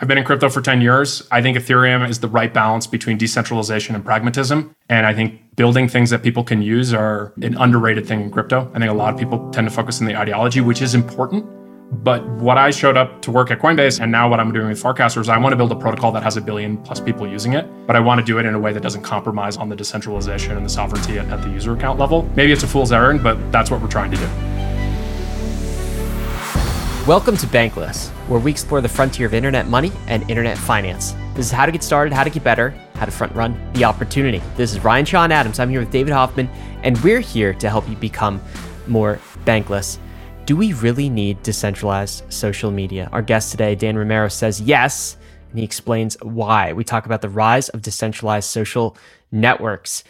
I've been in crypto for 10 years. I think Ethereum is the right balance between decentralization and pragmatism. And I think building things that people can use are an underrated thing in crypto. I think a lot of people tend to focus on the ideology, which is important. But what I showed up to work at Coinbase and now what I'm doing with Farcaster is I want to build a protocol that has a billion plus people using it, but I want to do it in a way that doesn't compromise on the decentralization and the sovereignty at, at the user account level. Maybe it's a fool's errand, but that's what we're trying to do. Welcome to Bankless, where we explore the frontier of internet money and internet finance. This is how to get started, how to get better, how to front run the opportunity. This is Ryan Sean Adams. I'm here with David Hoffman, and we're here to help you become more bankless. Do we really need decentralized social media? Our guest today, Dan Romero, says yes, and he explains why. We talk about the rise of decentralized social networks.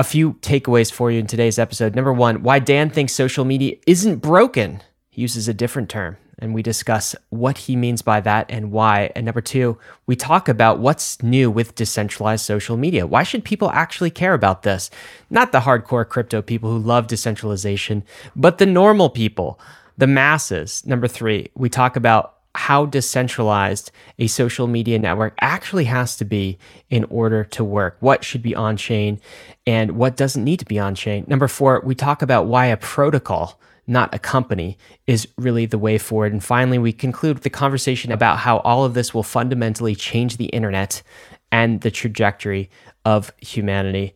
A few takeaways for you in today's episode. Number one, why Dan thinks social media isn't broken uses a different term, and we discuss what he means by that and why. And number two, we talk about what's new with decentralized social media. Why should people actually care about this? Not the hardcore crypto people who love decentralization, but the normal people, the masses. Number three, we talk about how decentralized a social media network actually has to be in order to work. What should be on chain and what doesn't need to be on chain. Number four, we talk about why a protocol not a company, is really the way forward. And finally, we conclude the conversation about how all of this will fundamentally change the internet and the trajectory of humanity.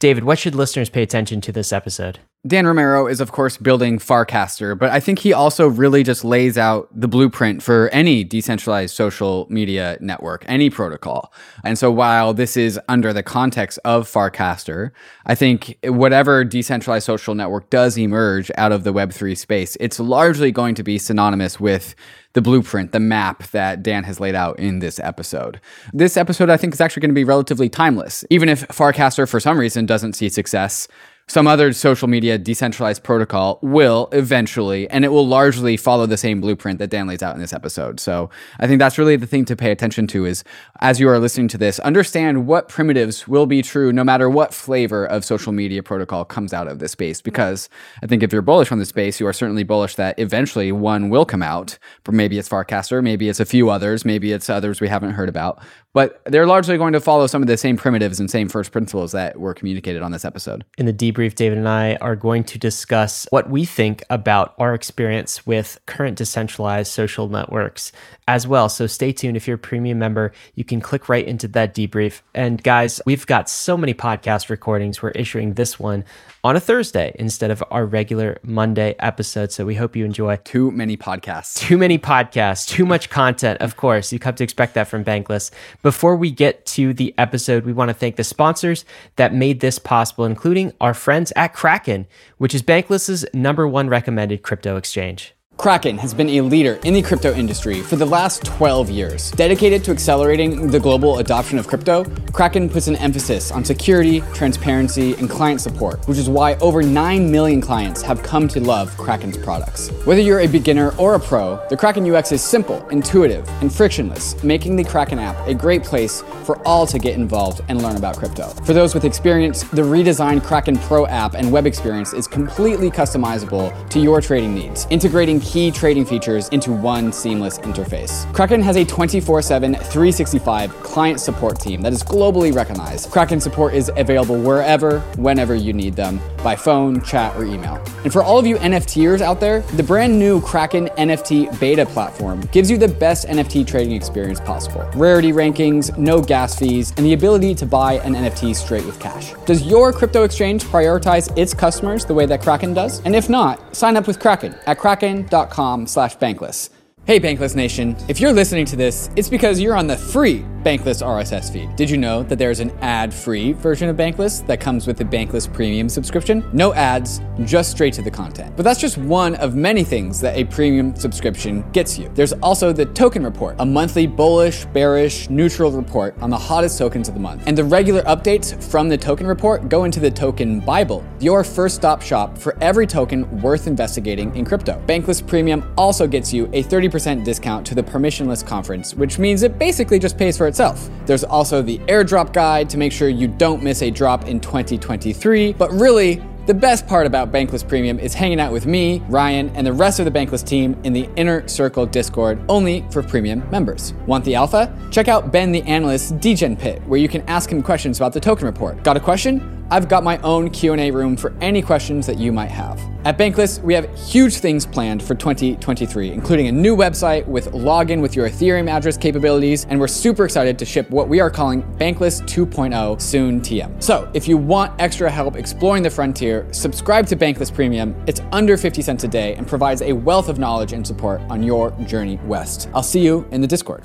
David, what should listeners pay attention to this episode? Dan Romero is, of course, building Farcaster, but I think he also really just lays out the blueprint for any decentralized social media network, any protocol. And so while this is under the context of Farcaster, I think whatever decentralized social network does emerge out of the Web3 space, it's largely going to be synonymous with the blueprint, the map that Dan has laid out in this episode. This episode, I think, is actually going to be relatively timeless. Even if Farcaster, for some reason, doesn't see success, some other social media decentralized protocol will eventually, and it will largely follow the same blueprint that Dan lays out in this episode. So I think that's really the thing to pay attention to is as you are listening to this, understand what primitives will be true no matter what flavor of social media protocol comes out of this space. Because I think if you're bullish on the space, you are certainly bullish that eventually one will come out. But maybe it's Farcaster, maybe it's a few others, maybe it's others we haven't heard about. But they're largely going to follow some of the same primitives and same first principles that were communicated on this episode. In the debrief, David and I are going to discuss what we think about our experience with current decentralized social networks as well. So stay tuned. If you're a premium member, you can click right into that debrief. And guys, we've got so many podcast recordings. We're issuing this one on a Thursday instead of our regular Monday episode. So we hope you enjoy. Too many podcasts. Too many podcasts. Too much content. Of course, you come to expect that from Bankless. Before we get to the episode, we want to thank the sponsors that made this possible, including our friends at Kraken, which is Bankless's number one recommended crypto exchange. Kraken has been a leader in the crypto industry for the last 12 years. Dedicated to accelerating the global adoption of crypto, Kraken puts an emphasis on security, transparency, and client support, which is why over 9 million clients have come to love Kraken's products. Whether you're a beginner or a pro, the Kraken UX is simple, intuitive, and frictionless, making the Kraken app a great place for all to get involved and learn about crypto. For those with experience, the redesigned Kraken Pro app and web experience is completely customizable to your trading needs, integrating key trading features into one seamless interface. Kraken has a 24 7, 365 client support team that is globally recognized. Kraken support is available wherever, whenever you need them, by phone, chat, or email. And for all of you NFTers out there, the brand new Kraken NFT beta platform gives you the best NFT trading experience possible. Rarity rankings, no gas fees, and the ability to buy an NFT straight with cash. Does your crypto exchange prioritize its customers the way that Kraken does? And if not, sign up with Kraken at kraken.com bankless.com slash bankless. Hey, Bankless Nation. If you're listening to this, it's because you're on the free Bankless RSS feed. Did you know that there's an ad free version of Bankless that comes with the Bankless Premium subscription? No ads, just straight to the content. But that's just one of many things that a premium subscription gets you. There's also the Token Report, a monthly bullish, bearish, neutral report on the hottest tokens of the month. And the regular updates from the Token Report go into the Token Bible, your first stop shop for every token worth investigating in crypto. Bankless Premium also gets you a 30% 10% discount to the permissionless conference, which means it basically just pays for itself. There's also the airdrop guide to make sure you don't miss a drop in 2023, but really, The best part about Bankless Premium is hanging out with me, Ryan, and the rest of the Bankless team in the Inner Circle Discord only for premium members. Want the alpha? Check out Ben the Analyst's Degen Pit, where you can ask him questions about the token report. Got a question? I've got my own Q&A room for any questions that you might have. At Bankless, we have huge things planned for 2023, including a new website with login with your Ethereum address capabilities, and we're super excited to ship what we are calling Bankless 2.0 soon TM. So, if you want extra help exploring the frontier, subscribe to Bankless Premium. It's under 50 cents a day and provides a wealth of knowledge and support on your journey west. I'll see you in the Discord.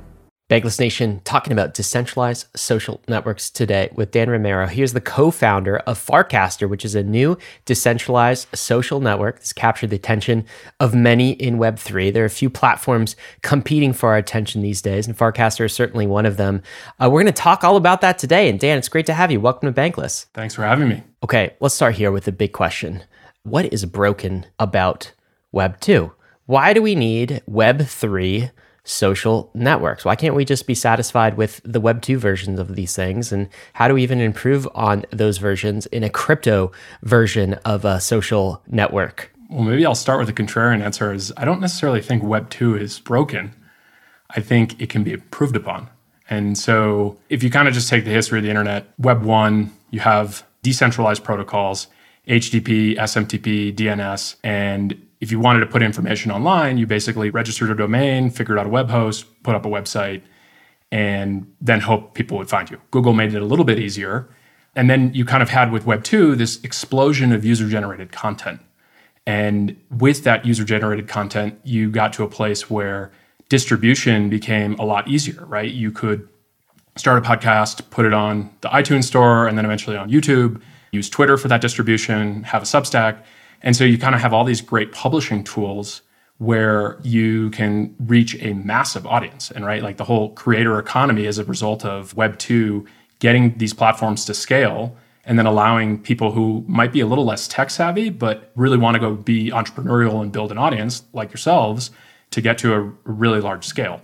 Bankless Nation talking about decentralized social networks today with Dan Romero. He is the co founder of Farcaster, which is a new decentralized social network that's captured the attention of many in Web3. There are a few platforms competing for our attention these days, and Farcaster is certainly one of them. Uh, we're going to talk all about that today. And Dan, it's great to have you. Welcome to Bankless. Thanks for having me. Okay, let's start here with the big question What is broken about Web 2? Why do we need Web 3? Social networks? Why can't we just be satisfied with the Web 2 versions of these things? And how do we even improve on those versions in a crypto version of a social network? Well, maybe I'll start with a contrarian answer is I don't necessarily think Web 2 is broken. I think it can be improved upon. And so if you kind of just take the history of the internet, Web 1, you have decentralized protocols, HTTP, SMTP, DNS, and if you wanted to put information online, you basically registered a domain, figured out a web host, put up a website, and then hope people would find you. Google made it a little bit easier. And then you kind of had with Web 2 this explosion of user generated content. And with that user generated content, you got to a place where distribution became a lot easier, right? You could start a podcast, put it on the iTunes store, and then eventually on YouTube, use Twitter for that distribution, have a Substack. And so you kind of have all these great publishing tools where you can reach a massive audience. And right, like the whole creator economy is a result of Web 2 getting these platforms to scale and then allowing people who might be a little less tech savvy, but really want to go be entrepreneurial and build an audience like yourselves to get to a really large scale.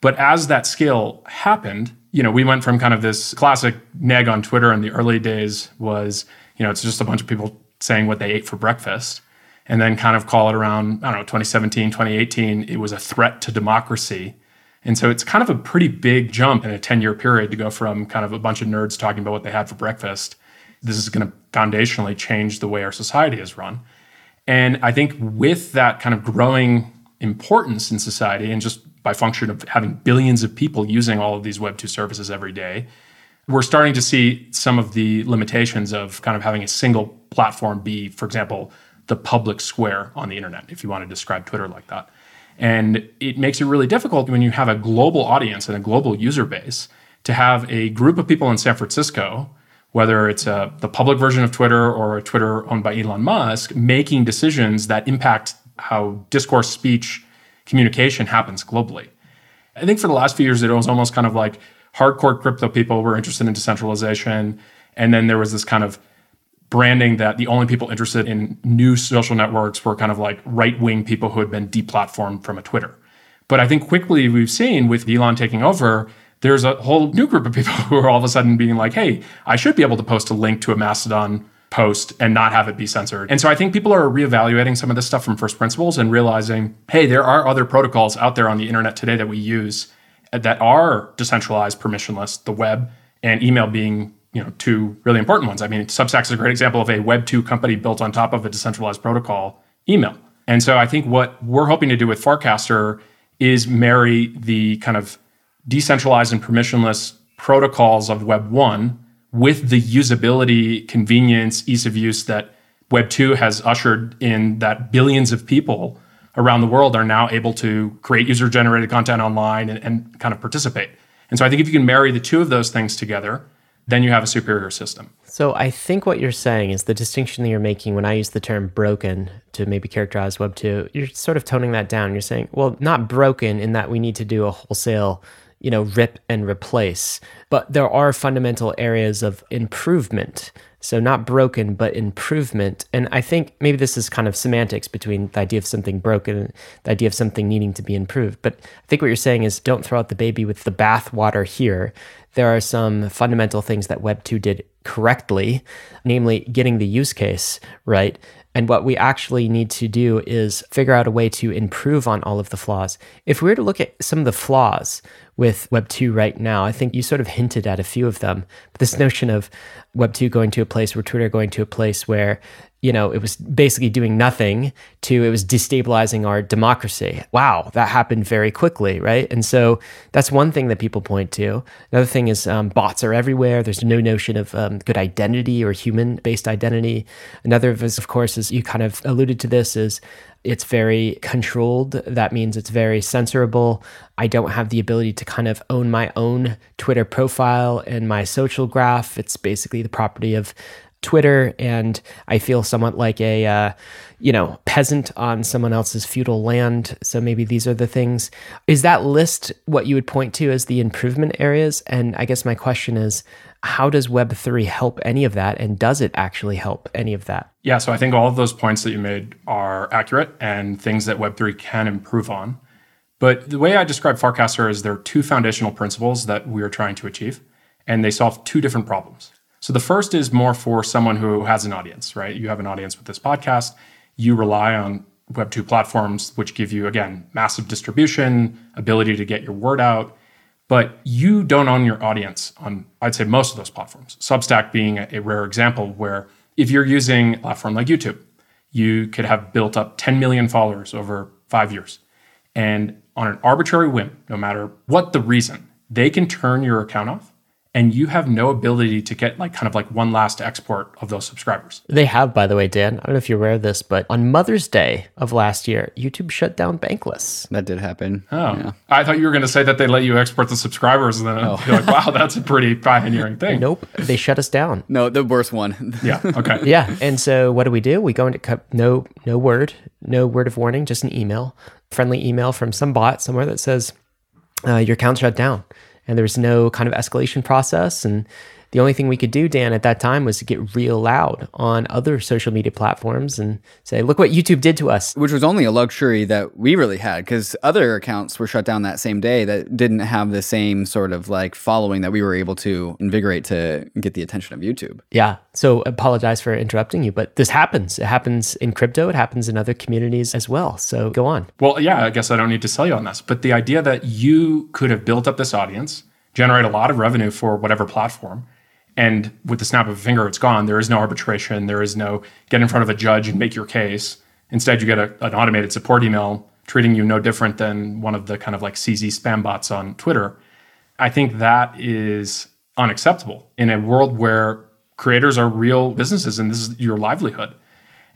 But as that scale happened, you know, we went from kind of this classic neg on Twitter in the early days was, you know, it's just a bunch of people saying what they ate for breakfast. And then kind of call it around, I don't know, 2017, 2018, it was a threat to democracy. And so it's kind of a pretty big jump in a 10 year period to go from kind of a bunch of nerds talking about what they had for breakfast. This is going to foundationally change the way our society is run. And I think with that kind of growing importance in society and just by function of having billions of people using all of these Web 2 services every day, we're starting to see some of the limitations of kind of having a single platform be, for example, the public square on the internet, if you want to describe Twitter like that. And it makes it really difficult when you have a global audience and a global user base to have a group of people in San Francisco, whether it's a, the public version of Twitter or a Twitter owned by Elon Musk, making decisions that impact how discourse, speech, communication happens globally. I think for the last few years, it was almost kind of like hardcore crypto people were interested in decentralization. And then there was this kind of branding that the only people interested in new social networks were kind of like right wing people who had been deplatformed from a Twitter. But I think quickly we've seen with Elon taking over, there's a whole new group of people who are all of a sudden being like, hey, I should be able to post a link to a Mastodon post and not have it be censored. And so I think people are reevaluating some of this stuff from first principles and realizing, hey, there are other protocols out there on the internet today that we use that are decentralized, permissionless, the web and email being you know two really important ones. I mean, Substack is a great example of a Web two company built on top of a decentralized protocol, email. And so I think what we're hoping to do with Farcaster is marry the kind of decentralized and permissionless protocols of Web one with the usability, convenience, ease of use that Web two has ushered in that billions of people around the world are now able to create user generated content online and, and, kind of participate. And so I think if you can marry the two of those things together, then you have a superior system. So I think what you're saying is the distinction that you're making when I use the term broken to maybe characterize Web 2, you're sort of toning that down. You're saying, well, not broken in that we need to do a wholesale you know, rip and replace. But there are fundamental areas of improvement. So not broken, but improvement. And I think maybe this is kind of semantics between the idea of something broken and the idea of something needing to be improved. But I think what you're saying is don't throw out the baby with the bathwater here. There are some fundamental things that Web 2 did correctly, namely getting the use case right and what we actually need to do is figure out a way to improve on all of the flaws. If we were to look at some of the flaws with Web 2 right now, I think you sort of hinted at a few of them. But this notion of Web 2 going to a place where Twitter going to a place where you know, it was basically doing nothing to it was destabilizing our democracy. Wow, that happened very quickly, right? And so that's one thing that people point to. Another thing is um, bots are everywhere. There's no notion of um, good identity or human based identity. Another of us, of course, is you kind of alluded to this, is it's very controlled. That means it's very censorable. I don't have the ability to kind of own my own Twitter profile and my social graph. It's basically the property of Twitter, and I feel somewhat like a, uh, you know, peasant on someone else's feudal land. So maybe these are the things. Is that list what you would point to as the improvement areas? And I guess my question is, how does Web3 help any of that? And does it actually help any of that? Yeah, so I think all of those points that you made are accurate and things that Web3 can improve on. But the way I describe Farcaster is there are two foundational principles that we are trying to achieve, and they solve two different problems. So the first is more for someone who has an audience, right? You have an audience with this podcast. You rely on Web2 platforms, which give you, again, massive distribution, ability to get your word out. But you don't own your audience on, I'd say, most of those platforms. Substack being a, rare example where if you're using a platform like YouTube, you could have built up 10 million followers over five years. And on an arbitrary whim, no matter what the reason, they can turn your account off and you have no ability to get like kind of like one last export of those subscribers. They have, by the way, Dan. I don't know if you're aware of this, but on Mother's Day of last year, YouTube shut down Bankless. That did happen. Oh, yeah. I thought you were going to say that they let you export the subscribers, and then oh. you're like, wow, that's a pretty pioneering thing. Nope, they shut us down. No, the worst one. yeah. Okay. Yeah, and so what do we do? We go into no no word, no word of warning, just an email, friendly email from some bot somewhere that says uh, your account shut down and there was no kind of escalation process. And the only thing we could do, Dan, at that time was to get real loud on other social media platforms and say, look what YouTube did to us. Which was only a luxury that we really had because other accounts were shut down that same day that didn't have the same sort of like following that we were able to invigorate to get the attention of YouTube. Yeah. So apologize for interrupting you, but this happens. It happens in crypto, it happens in other communities as well. So go on. Well, yeah, I guess I don't need to sell you on this, but the idea that you could have built up this audience, generate a lot of revenue for whatever platform and with the snap of a finger, it's gone. There is no arbitration. There is no get in front of a judge and make your case. Instead, you get a, an automated support email treating you no different than one of the kind of like CZ spam bots on Twitter. I think that is unacceptable in a world where creators are real businesses and this is your livelihood.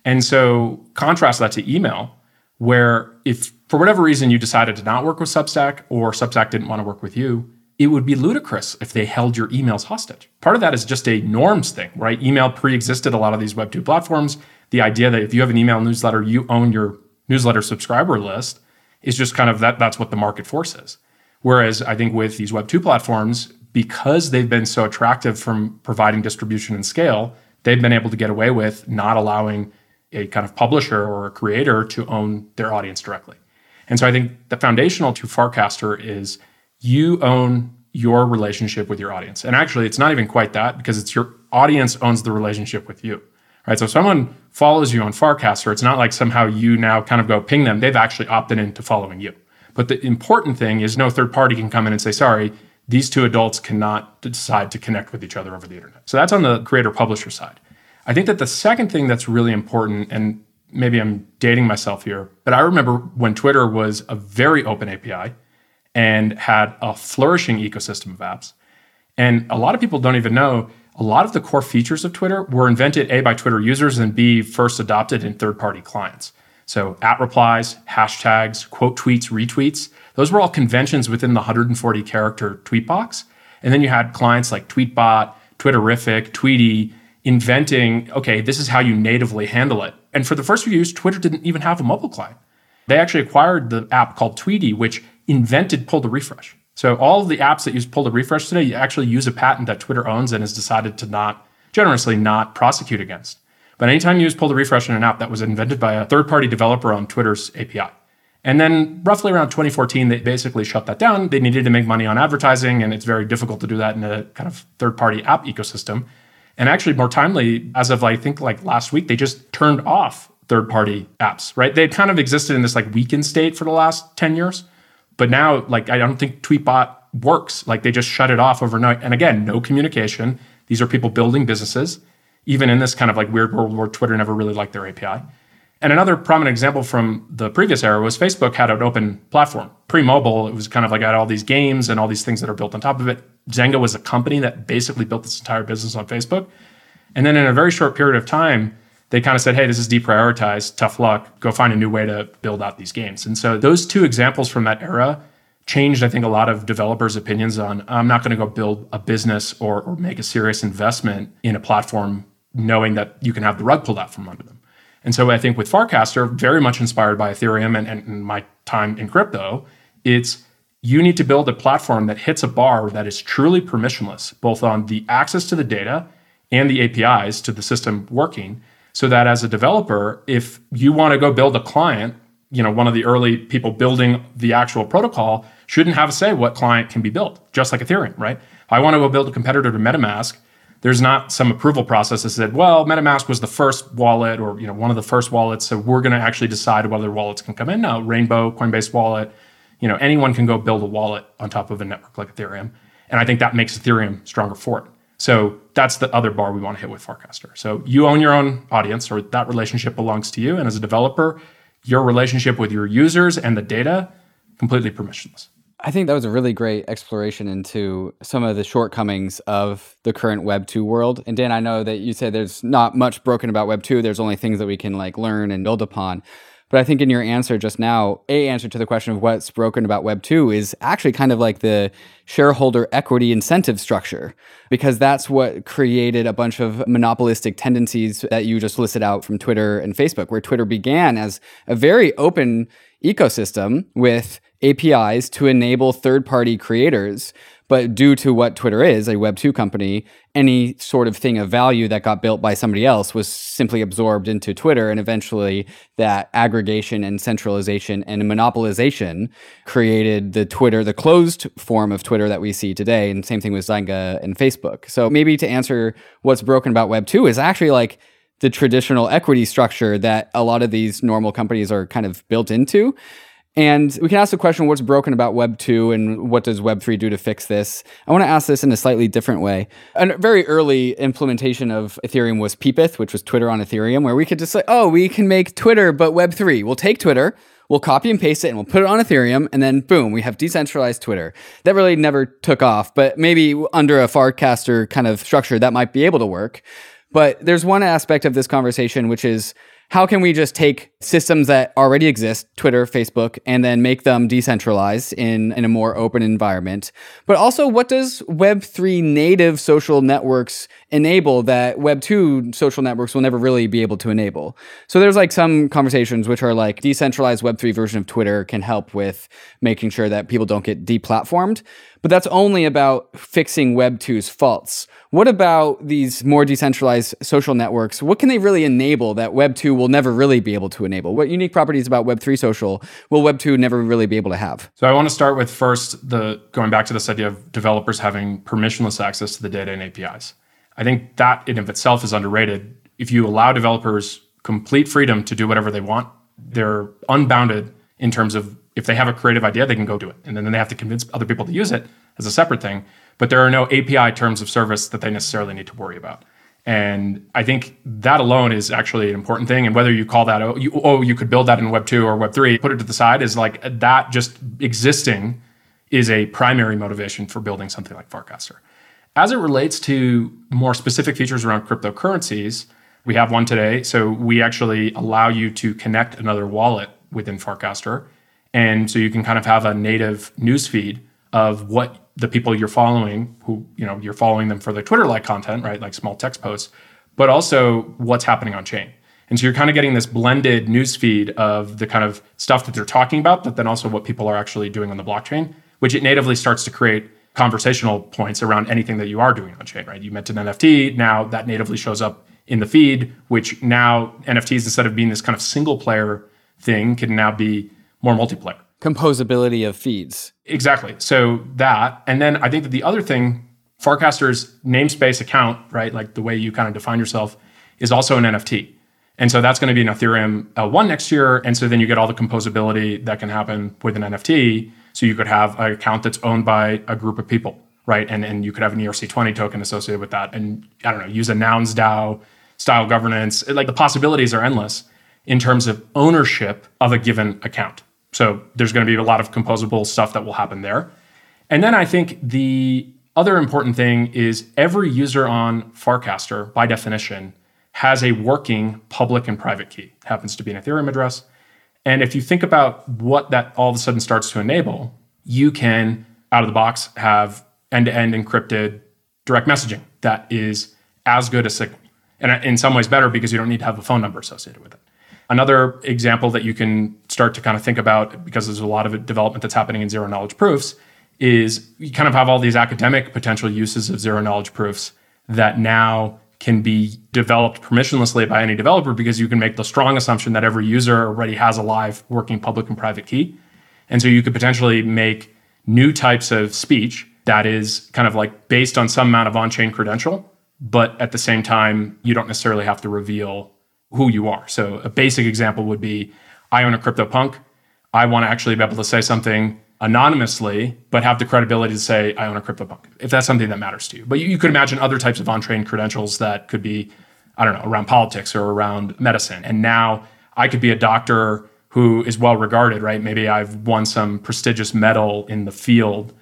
And so contrast that to email, where if for whatever reason you decided to not work with Substack or Substack didn't want to work with you, it would be ludicrous if they held your emails hostage. Part of that is just a norms thing, right? Email pre existed a lot of these Web2 platforms. The idea that if you have an email newsletter, you own your newsletter subscriber list is just kind of that, that's what the market force is. Whereas I think with these Web2 platforms, because they've been so attractive from providing distribution and scale, they've been able to get away with not allowing a kind of publisher or a creator to own their audience directly. And so I think the foundational to Farcaster is you own your relationship with your audience. And actually, it's not even quite that because it's your audience owns the relationship with you. Right. So if someone follows you on Farcaster, it's not like somehow you now kind of go ping them. They've actually opted into following you. But the important thing is no third party can come in and say, sorry, these two adults cannot decide to connect with each other over the internet. So that's on the creator publisher side. I think that the second thing that's really important, and maybe I'm dating myself here, but I remember when Twitter was a very open API and had a flourishing ecosystem of apps. And a lot of people don't even know a lot of the core features of Twitter were invented A by Twitter users and B first adopted in third party clients. So at replies, hashtags, quote tweets, retweets, those were all conventions within the 140 character tweet box. And then you had clients like Tweetbot, Twitterrific, Tweetie inventing, okay, this is how you natively handle it. And for the first few years, Twitter didn't even have a mobile client. They actually acquired the app called Tweetie, which invented pull to refresh. So all of the apps that use pull to refresh today, you actually use a patent that Twitter owns and has decided to not generously not prosecute against. But anytime you use pull to refresh in an app that was invented by a third-party developer on Twitter's API. And then roughly around 2014, they basically shut that down. They needed to make money on advertising, and it's very difficult to do that in a kind of third-party app ecosystem. And actually, more timely, as of I think like last week, they just turned off third-party apps. Right? They kind of existed in this like weakened state for the last 10 years. But now, like, I don't think Tweetbot works. Like, they just shut it off overnight. And again, no communication. These are people building businesses, even in this kind of like weird world where Twitter never really liked their API. And another prominent example from the previous era was Facebook had an open platform. Pre mobile, it was kind of like had all these games and all these things that are built on top of it. Zynga was a company that basically built this entire business on Facebook. And then in a very short period of time, they kind of said, hey, this is deprioritized, tough luck, go find a new way to build out these games. And so those two examples from that era changed, I think, a lot of developers' opinions on I'm not going to go build a business or, or make a serious investment in a platform knowing that you can have the rug pulled out from under them. And so I think with Farcaster, very much inspired by Ethereum and, and my time in crypto, it's you need to build a platform that hits a bar that is truly permissionless, both on the access to the data and the APIs to the system working so that as a developer, if you want to go build a client, you know, one of the early people building the actual protocol shouldn't have a say what client can be built, just like Ethereum, right? If I want to go build a competitor to MetaMask, there's not some approval process that said, well, MetaMask was the first wallet or you know one of the first wallets, so we're going to actually decide whether wallets can come in. Now, Rainbow, Coinbase Wallet, you know, anyone can go build a wallet on top of a network like Ethereum, and I think that makes Ethereum stronger for it. So that's the other bar we want to hit with Farcaster. So you own your own audience, or that relationship belongs to you. And as a developer, your relationship with your users and the data completely permissionless. I think that was a really great exploration into some of the shortcomings of the current Web 2 world. And Dan, I know that you said there's not much broken about Web 2. There's only things that we can like learn and build upon. But I think in your answer just now, a answer to the question of what's broken about Web 2 is actually kind of like the shareholder equity incentive structure, because that's what created a bunch of monopolistic tendencies that you just listed out from Twitter and Facebook, where Twitter began as a very open ecosystem with APIs to enable third party creators but due to what Twitter is, a Web2 company, any sort of thing of value that got built by somebody else was simply absorbed into Twitter. And eventually, that aggregation and centralization and monopolization created the Twitter, the closed form of Twitter that we see today. And same thing with Zynga and Facebook. So, maybe to answer what's broken about Web2 is actually like, the traditional equity structure that a lot of these normal companies are kind of built into. And we can ask the question what's broken about Web 2 and what does Web 3 do to fix this? I want to ask this in a slightly different way. A very early implementation of Ethereum was Peepeth, which was Twitter on Ethereum, where we could just say, oh, we can make Twitter, but Web 3. We'll take Twitter, we'll copy and paste it, and we'll put it on Ethereum, and then boom, we have decentralized Twitter. That really never took off, but maybe under a Farcaster kind of structure, that might be able to work. But there's one aspect of this conversation, which is, how can we just take systems that already exist, Twitter, Facebook, and then make them decentralized in, in a more open environment? But also, what does Web3 native social networks enable that Web2 social networks will never really be able to enable? So there's like some conversations which are like decentralized Web3 version of Twitter can help with making sure that people don't get deplatformed. But that's only about fixing Web 2's faults. What about these more decentralized social networks? What can they really enable that Web 2 will never really be able to enable? What unique properties about Web 3 social will Web 2 never really be able to have? So I want to start with first the going back to this idea of developers having permissionless access to the data and APIs. I think that in of itself is underrated. If you allow developers complete freedom to do whatever they want, they're unbounded in terms of if they have a creative idea, they can go do it. And then they have to convince other people to use it as a separate thing. But there are no API terms of service that they necessarily need to worry about. And I think that alone is actually an important thing. And whether you call that, oh, you, oh, you could build that in Web 2 or Web 3, put it to the side is like that just existing is a primary motivation for building something like Farcaster. As it relates to more specific features around cryptocurrencies, we have one today. So we actually allow you to connect another wallet within Farcaster and so you can kind of have a native news feed of what the people you're following, who, you know, you're following them for the Twitter like content, right? Like small text posts, but also what's happening on chain. And so you're kind of getting this blended news feed of the kind of stuff that they're talking about, but then also what people are actually doing on the blockchain which it natively starts to create conversational points around anything that you are doing on chain, right? You mentioned NFT. Now that natively shows up in the feed, which now NFTs, instead of being this kind of single player thing, can now be more multiplayer. Composability of feeds. Exactly. So that, and then I think that the other thing, Farcaster's namespace account, right, like the way you kind of define yourself, is also an NFT. And so that's going to be an Ethereum L1 next year. And so then you get all the composability that can happen with an NFT. So you could have an account that's owned by a group of people, right? And, and you could have an ERC20 token associated with that. And I don't know, use a nouns DAO style governance. Like the possibilities are endless in terms of ownership of a given account. So there's going to be a lot of composable stuff that will happen there. And then I think the other important thing is every user on Farcaster, by definition, has a working public and private key. It happens to be an Ethereum address. And if you think about what that all of a sudden starts to enable, you can, out of the box, have end to end encrypted direct messaging that is as good as Signal. And uh, in some ways better because you don't need to have a phone number associated with it. Another example that you can start to kind of think about, because there's a lot of development that's happening in zero knowledge proofs, is you kind of have all these academic potential uses of zero knowledge proofs that now can be developed permissionlessly by any developer because you can make the strong assumption that every user already has a live working public and private key. And so you could potentially make new types of speech that is kind of like based on some amount of on chain credential, but at the same time, you don't necessarily have to reveal who you are. So a basic example would be I own a CryptoPunk. I want to actually be able to say something anonymously, but have the credibility to say, I own a CryptoPunk, if that's something that matters to you. But you, you could imagine other types of on chain credentials that could be, I don't know, around politics or around medicine. And now I could be a doctor who is well regarded, right? Maybe I've won some prestigious medal in the field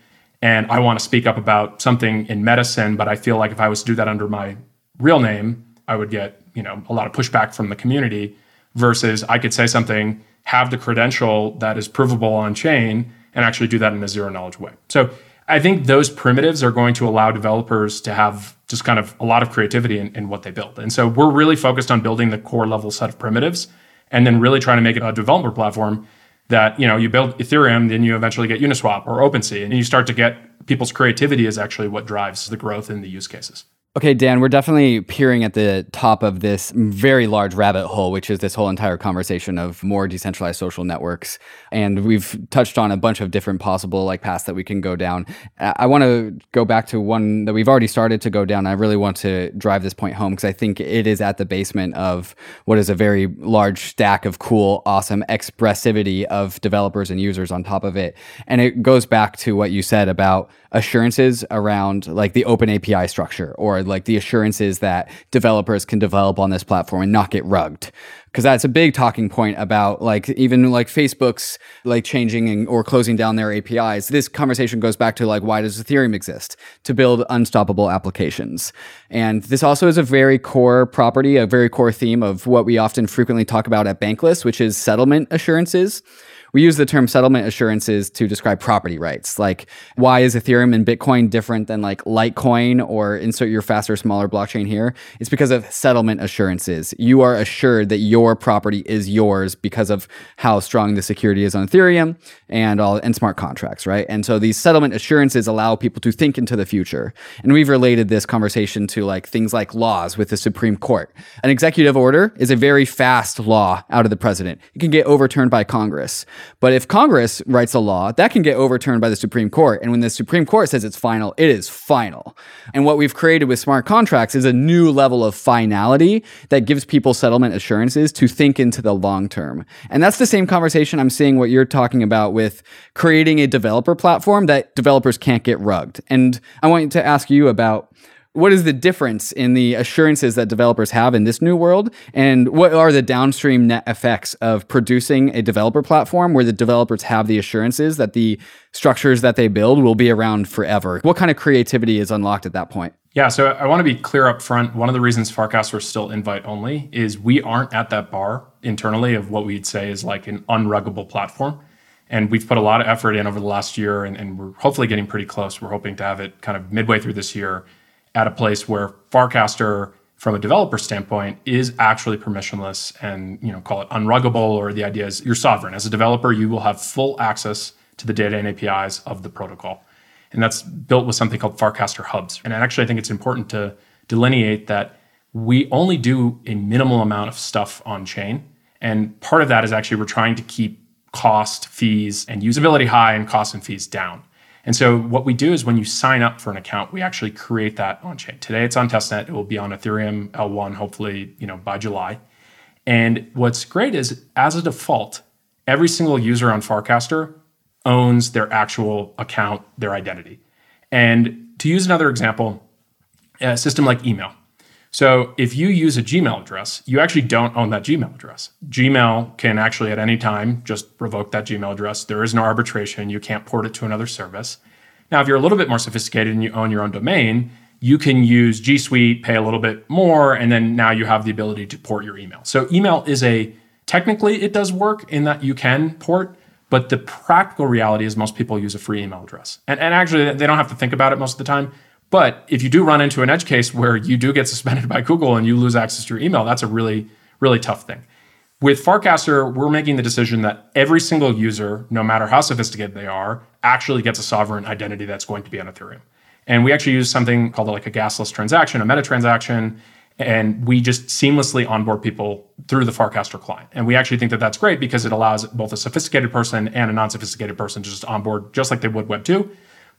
and I want to speak up about something in medicine, but I feel like if I was to do that under my real name, I would get, you know, a lot of pushback from the community versus I could say something, have the credential that is provable on chain and actually do that in a zero knowledge way. So I think those primitives are going to allow developers to have just kind of a lot of creativity in, in, what they build. And so we're really focused on building the core level set of primitives and then really trying to make it a developer platform that, you know, you build Ethereum, then you eventually get Uniswap or OpenSea, and you start to get people's creativity is actually what drives the growth in the use cases. Okay, Dan, we're definitely peering at the top of this very large rabbit hole, which is this whole entire conversation of more decentralized social networks. And we've touched on a bunch of different possible like paths that we can go down. I want to go back to one that we've already started to go down. I really want to drive this point home because I think it is at the basement of what is a very large stack of cool, awesome expressivity of developers and users on top of it. And it goes back to what you said about assurances around like the open API structure or like the assurances that developers can develop on this platform and not get rugged because that's a big talking point about like even like Facebook's like changing and, or closing down their APIs. This conversation goes back to like why does Ethereum exist to build unstoppable applications? And this also is a very core property, a very core theme of what we often frequently talk about at Bankless, which is settlement assurances we use the term settlement assurances to describe property rights. Like, why is Ethereum and Bitcoin different than like Litecoin or insert your faster, smaller blockchain here? It's because of settlement assurances. You are assured that your property is yours because of how strong the security is on Ethereum and all and smart contracts, right? And so these settlement assurances allow people to think into the future. And we've related this conversation to like things like laws with the Supreme Court. An executive order is a very fast law out of the president. It can get overturned by Congress. But if Congress writes a law, that can get overturned by the Supreme Court. And when the Supreme Court says it's final, it is final. And what we've created with smart contracts is a new level of finality that gives people settlement assurances to think into the long term. And that's the same conversation I'm seeing what you're talking about with creating a developer platform that developers can't get rugged. And I want to ask you about what is the difference in the assurances that developers have in this new world? And what are the downstream net effects of producing a developer platform where the developers have the assurances that the structures that they build will be around forever? What kind of creativity is unlocked at that point? Yeah so i want to be clear up front. One of the reasons farcaster is still invite only is we aren't at that bar internally of what we'd say is like an unruggable platform. And we've put a lot of effort in over the last year and, and we're hopefully getting pretty close. We're hoping to have it kind of midway through this year at a place where Farcaster, from a developer standpoint, is actually permissionless and you know call it unruggable, or the idea is you're sovereign. As a developer, you will have full access to the data and APIs of the protocol. And that's built with something called Farcaster hubs. And actually, I think it's important to delineate that we only do a minimal amount of stuff on chain. And part of that is actually we're trying to keep cost, fees, and usability high and costs and fees down. And so what we do is when you sign up for an account, we actually create that on chain. Today it's on testnet. It will be on Ethereum L1 hopefully, you know, by July. And what's great is as a default, every single user on Farcaster owns their actual account, their identity. And to use another example, a system like email. So if you use a Gmail address, you actually don't own that Gmail address. Gmail can actually at any time just revoke that Gmail address. There is no arbitration. You can't port it to another service. Now, if you're a little bit more sophisticated and you own your own domain, you can use G Suite, pay a little bit more, and then now you have the ability to port your email. So email is a technically it does work in that you can port, but the practical reality is most people use a free email address. And, and actually they don't have to think about it most of the time. But if you do run into an edge case where you do get suspended by Google and you lose access to your email, that's a really, really tough thing. With Farcaster, we're making the decision that every single user, no matter how sophisticated they are, actually gets a sovereign identity that's going to be on Ethereum. And we actually use something called like a gasless transaction, a meta transaction, and we just seamlessly onboard people through the Farcaster client. And we actually think that that's great because it allows both a sophisticated person and a non-sophisticated person to just onboard just like they would Web 2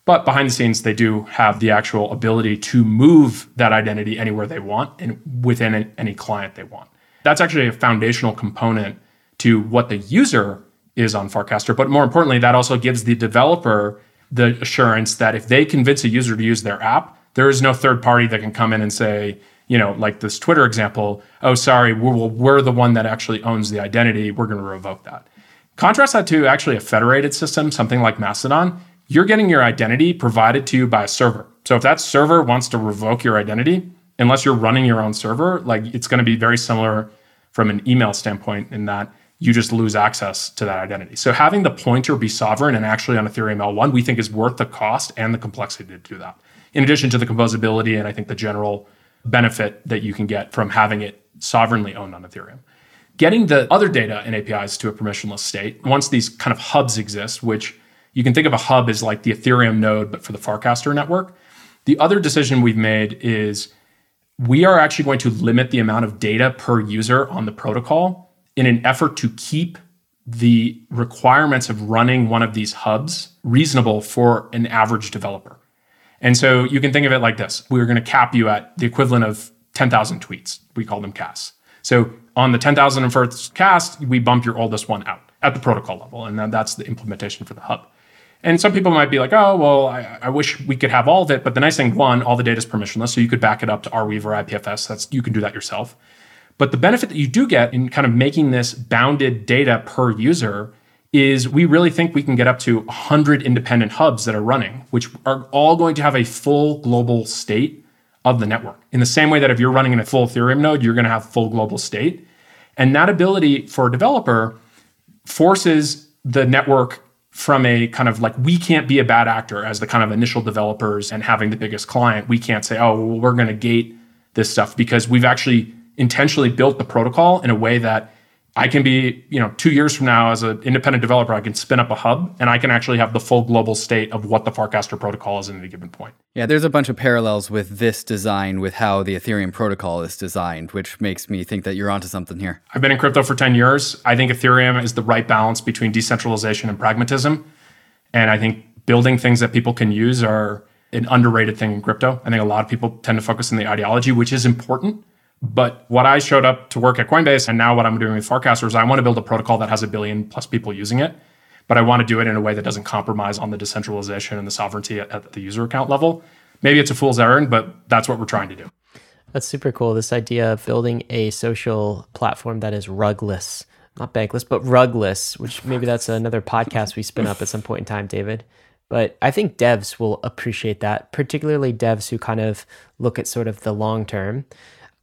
but behind the scenes, they do have the actual ability to move that identity anywhere they want and within any client they want. That's actually a foundational component to what the user is on Farcaster. But more importantly, that also gives the developer the assurance that if they convince a user to use their app, there is no third party that can come in and say, you know, like this Twitter example, oh, sorry, we're, we're the one that actually owns the identity. We're going to revoke that. Contrast that to actually a federated system, something like Mastodon you're getting your identity provided to you by a server. So if that server wants to revoke your identity, unless you're running your own server, like it's going to be very similar from an email standpoint in that you just lose access to that identity. So having the pointer be sovereign and actually on Ethereum L1, we think is worth the cost and the complexity to do that. In addition to the composability and I think the general benefit that you can get from having it sovereignly owned on Ethereum. Getting the other data and APIs to a permissionless state, once these kind of hubs exist, which you can think of a hub as like the Ethereum node, but for the Farcaster network. The other decision we've made is we are actually going to limit the amount of data per user on the protocol in an effort to keep the requirements of running one of these hubs reasonable for an average developer. And so you can think of it like this we're going to cap you at the equivalent of 10,000 tweets. We call them casts. So on the 10,001st cast, we bump your oldest one out at the protocol level. And then that's the implementation for the hub. And some people might be like, oh, well, I, I, wish we could have all of it. But the nice thing, one, all the data is permissionless. So you could back it up to Arweave or IPFS. That's you can do that yourself. But the benefit that you do get in kind of making this bounded data per user is we really think we can get up to 100 independent hubs that are running, which are all going to have a full global state of the network. In the same way that if you're running in a full Ethereum node, you're going to have full global state. And that ability for a developer forces the network from a kind of like we can't be a bad actor as the kind of initial developers and having the biggest client. We can't say oh well, we're going to gate this stuff because we've actually intentionally built the protocol in a way that I can be, you know, two years from now as an independent developer, I can spin up a hub and I can actually have the full global state of what the Farcaster protocol is at any given point. Yeah, there's a bunch of parallels with this design with how the Ethereum protocol is designed, which makes me think that you're onto something here. I've been in crypto for 10 years. I think Ethereum is the right balance between decentralization and pragmatism. And I think building things that people can use are an underrated thing in crypto. I think a lot of people tend to focus on the ideology, which is important but what I showed up to work at Coinbase and now what I'm doing with Farcaster is I want to build a protocol that has a billion plus people using it. But I want to do it in a way that doesn't compromise on the decentralization and the sovereignty at, at the user account level. Maybe it's a fool's errand, but that's what we're trying to do. That's super cool. This idea of building a social platform that is rugless, not bankless, but rugless, which maybe that's another podcast we spin up at some point in time, David. But I think devs will appreciate that, particularly devs who kind of look at sort of the long term.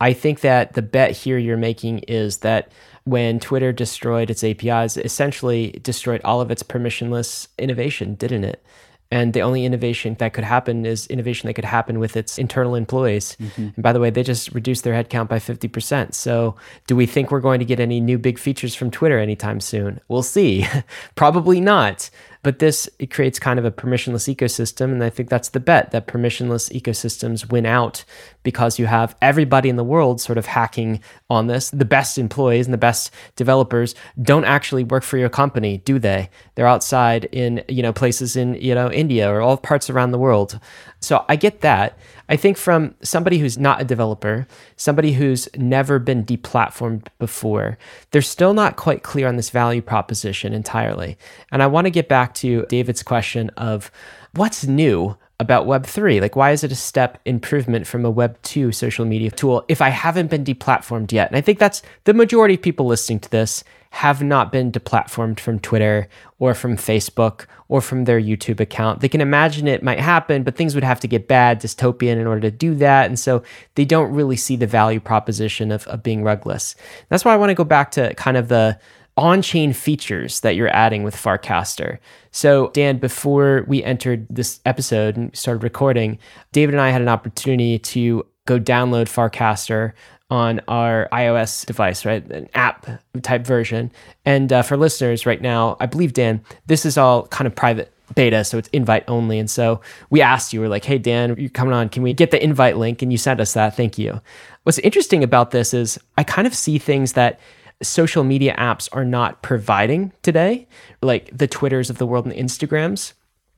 I think that the bet here you're making is that when Twitter destroyed its APIs, essentially destroyed all of its permissionless innovation, didn't it? And the only innovation that could happen is innovation that could happen with its internal employees. Mm-hmm. And by the way, they just reduced their headcount by 50%. So, do we think we're going to get any new big features from Twitter anytime soon? We'll see. Probably not. But this it creates kind of a permissionless ecosystem. And I think that's the bet that permissionless ecosystems win out because you have everybody in the world sort of hacking on this. The best employees and the best developers don't actually work for your company, do they? They're outside in, you know, places in, you know, India or all parts around the world. So I get that. I think from somebody who's not a developer, somebody who's never been deplatformed before, they're still not quite clear on this value proposition entirely. And I want to get back to David's question of what's new about Web3? Like, why is it a step improvement from a Web2 social media tool if I haven't been deplatformed yet? And I think that's the majority of people listening to this have not been deplatformed from Twitter or from Facebook or from their YouTube account. They can imagine it might happen, but things would have to get bad, dystopian in order to do that. And so they don't really see the value proposition of, of being rugless. That's why I want to go back to kind of the on chain features that you're adding with Farcaster. So, Dan, before we entered this episode and started recording, David and I had an opportunity to go download Farcaster on our iOS device, right? An app type version. And uh, for listeners right now, I believe, Dan, this is all kind of private beta, so it's invite only. And so we asked you, we're like, hey, Dan, you're coming on. Can we get the invite link? And you sent us that. Thank you. What's interesting about this is I kind of see things that social media apps are not providing today, like the Twitters of the world and the Instagrams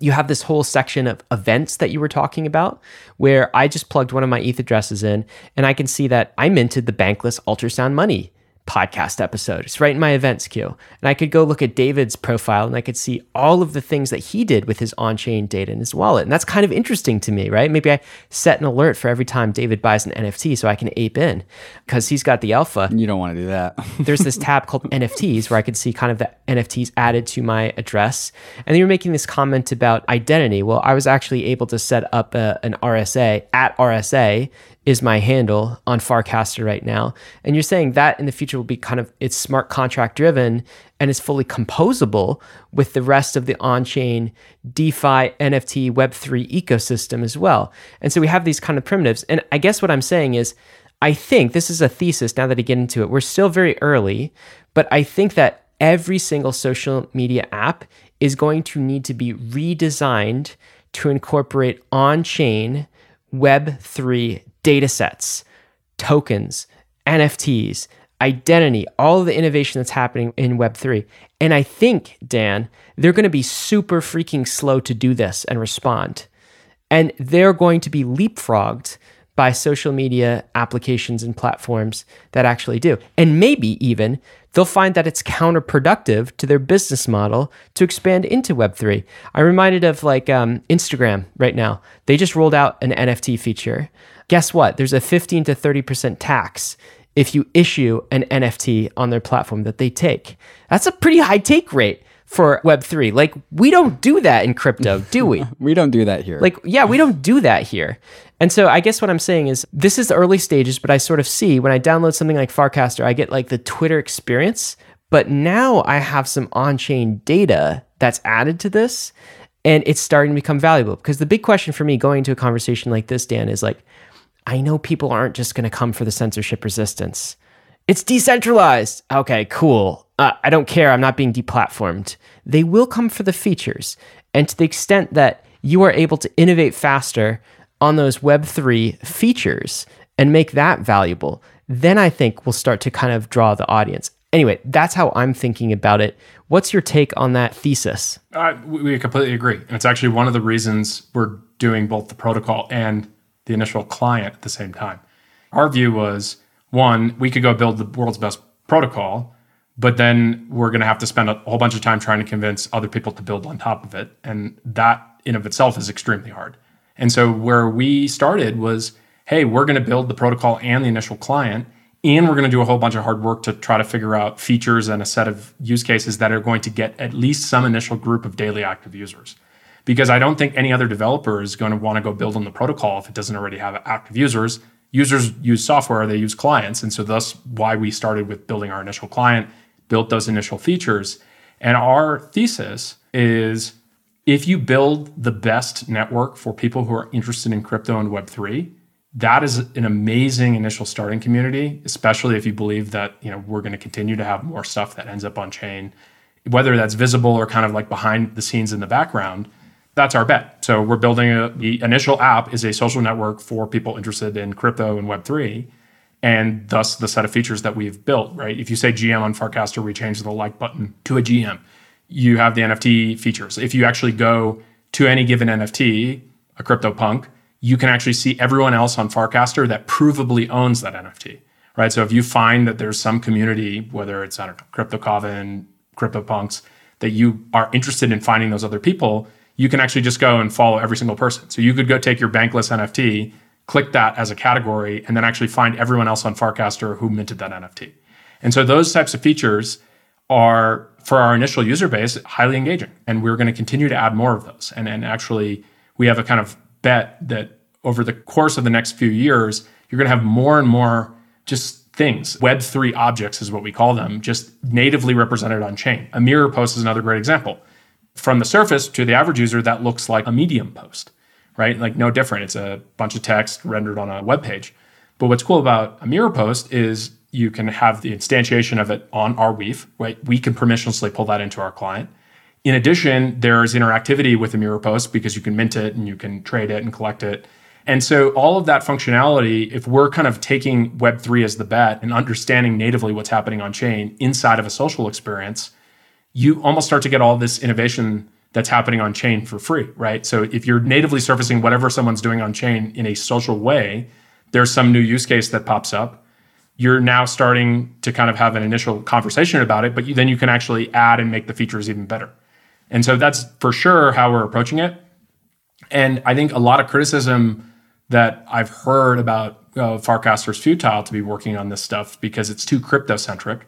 you have this whole section of events that you were talking about where I just plugged one of my ETH addresses in and I can see that I minted the bankless ultrasound money podcast episode. It's right in my events queue. And I could go look at David's profile and I could see all of the things that he did with his on chain data in his wallet. And that's kind of interesting to me, right? Maybe I set an alert for every time David buys an NFT so I can ape in because he's got the alpha. You don't want to do that. There's this tab called NFTs where I could see kind of the NFTs added to my address. And you were making this comment about identity. Well, I was actually able to set up a, an RSA at RSA is my handle on Farcaster right now. And you're saying that in the future will be kind of it's smart contract driven and it's fully composable with the rest of the on-chain DeFi NFT Web3 ecosystem as well. And so we have these kind of primitives. And I guess what I'm saying is I think this is a thesis now that I get into it. We're still very early, but I think that every single social media app is going to need to be redesigned to incorporate on-chain Web3 data sets, tokens, NFTs, identity, all the innovation that's happening in Web3. And I think, Dan, they're going to be super freaking slow to do this and respond. And they're going to be leapfrogged by social media applications and platforms that actually do. And maybe even they'll find that it's counterproductive to their business model to expand into Web3. I'm reminded of like um, Instagram right now. They just rolled out an NFT feature guess what? There's a 15 to 30% tax if you issue an NFT on their platform that they take. That's a pretty high take rate for Web3. Like, we don't do that in crypto, do we? we don't do that here. Like, yeah, we don't do that here. And so I guess what I'm saying is this is the early stages, but I sort of see when I download something like Farcaster, I get like the Twitter experience. But now I have some on chain data that's added to this, and it's starting to become valuable. Because the big question for me going to a conversation like this, Dan, is like, I know people aren't just going to come for the censorship resistance. It's decentralized. Okay, cool. Uh, I don't care. I'm not being deplatformed. They will come for the features. And to the extent that you are able to innovate faster on those Web3 features and make that valuable, then I think we'll start to kind of draw the audience. Anyway, that's how I'm thinking about it. What's your take on that thesis? Uh, we completely agree. It's actually one of the reasons we're doing both the protocol and the initial client at the same time. Our view was one, we could go build the world's best protocol, but then we're going to have to spend a whole bunch of time trying to convince other people to build on top of it. And that in of itself is extremely hard. And so where we started was, hey, we're going to build the protocol and the initial client, and we're going to do a whole bunch of hard work to try to figure out features and a set of use cases that are going to get at least some initial group of daily active users because I don't think any other developer is going to want to go build on the protocol if it doesn't already have active users. Users use software, they use clients. And so that's why we started with building our initial client, built those initial features. And our thesis is if you build the best network for people who are interested in crypto and Web3, that is an amazing initial starting community, especially if you believe that you know we're going to continue to have more stuff that ends up on chain whether that's visible or kind of like behind the scenes in the background, that's our bet. So we're building a, the initial app is a social network for people interested in crypto and Web3, and thus the set of features that we've built, right? If you say GM on Farcaster, we change the like button to a GM. You have the NFT features. If you actually go to any given NFT, a CryptoPunk, you can actually see everyone else on Farcaster that provably owns that NFT, right? So if you find that there's some community, whether it's, I don't know, CryptoCoven, CryptoPunks, that you are interested in finding those other people, you can actually just go and follow every single person. So you could go take your bankless NFT, click that as a category, and then actually find everyone else on Farcaster who minted that NFT. And so those types of features are for our initial user base highly engaging. And we're going to continue to add more of those. And, and actually, we have a kind of bet that over the course of the next few years, you're going to have more and more just things. Web3 objects is what we call them, just natively represented on chain. A mirror post is another great example from the surface to the average user, that looks like a Medium post, right? Like no different. It's a bunch of text rendered on a web page. But what's cool about a mirror post is you can have the instantiation of it on Arweave, right? We can permissionlessly pull that into our client. In addition, there's interactivity with the mirror post because you can mint it and you can trade it and collect it. And so all of that functionality, if we're kind of taking Web3 as the bet and understanding natively what's happening on chain inside of a social experience, you almost start to get all this innovation that's happening on chain for free, right? So if you're natively surfacing whatever someone's doing on chain in a social way, there's some new use case that pops up. You're now starting to kind of have an initial conversation about it, but you, then you can actually add and make the features even better. And so that's for sure how we're approaching it. And I think a lot of criticism that I've heard about uh, Farcaster's futile to be working on this stuff because it's too crypto centric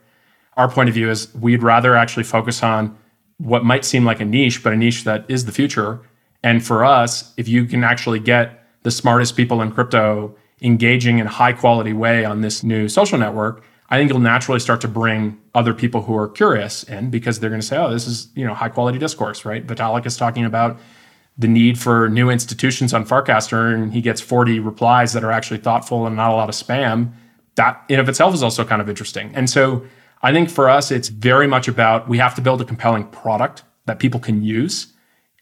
our point of view is we'd rather actually focus on what might seem like a niche, but a niche that is the future. And for us, if you can actually get the smartest people in crypto engaging in a high quality way on this new social network, I think you'll naturally start to bring other people who are curious in because they're going to say, oh, this is, you know, high quality discourse, right? Vitalik is talking about the need for new institutions on Farcaster and he gets 40 replies that are actually thoughtful and not a lot of spam. That in of itself is also kind of interesting. And so I think for us, it's very much about we have to build a compelling product that people can use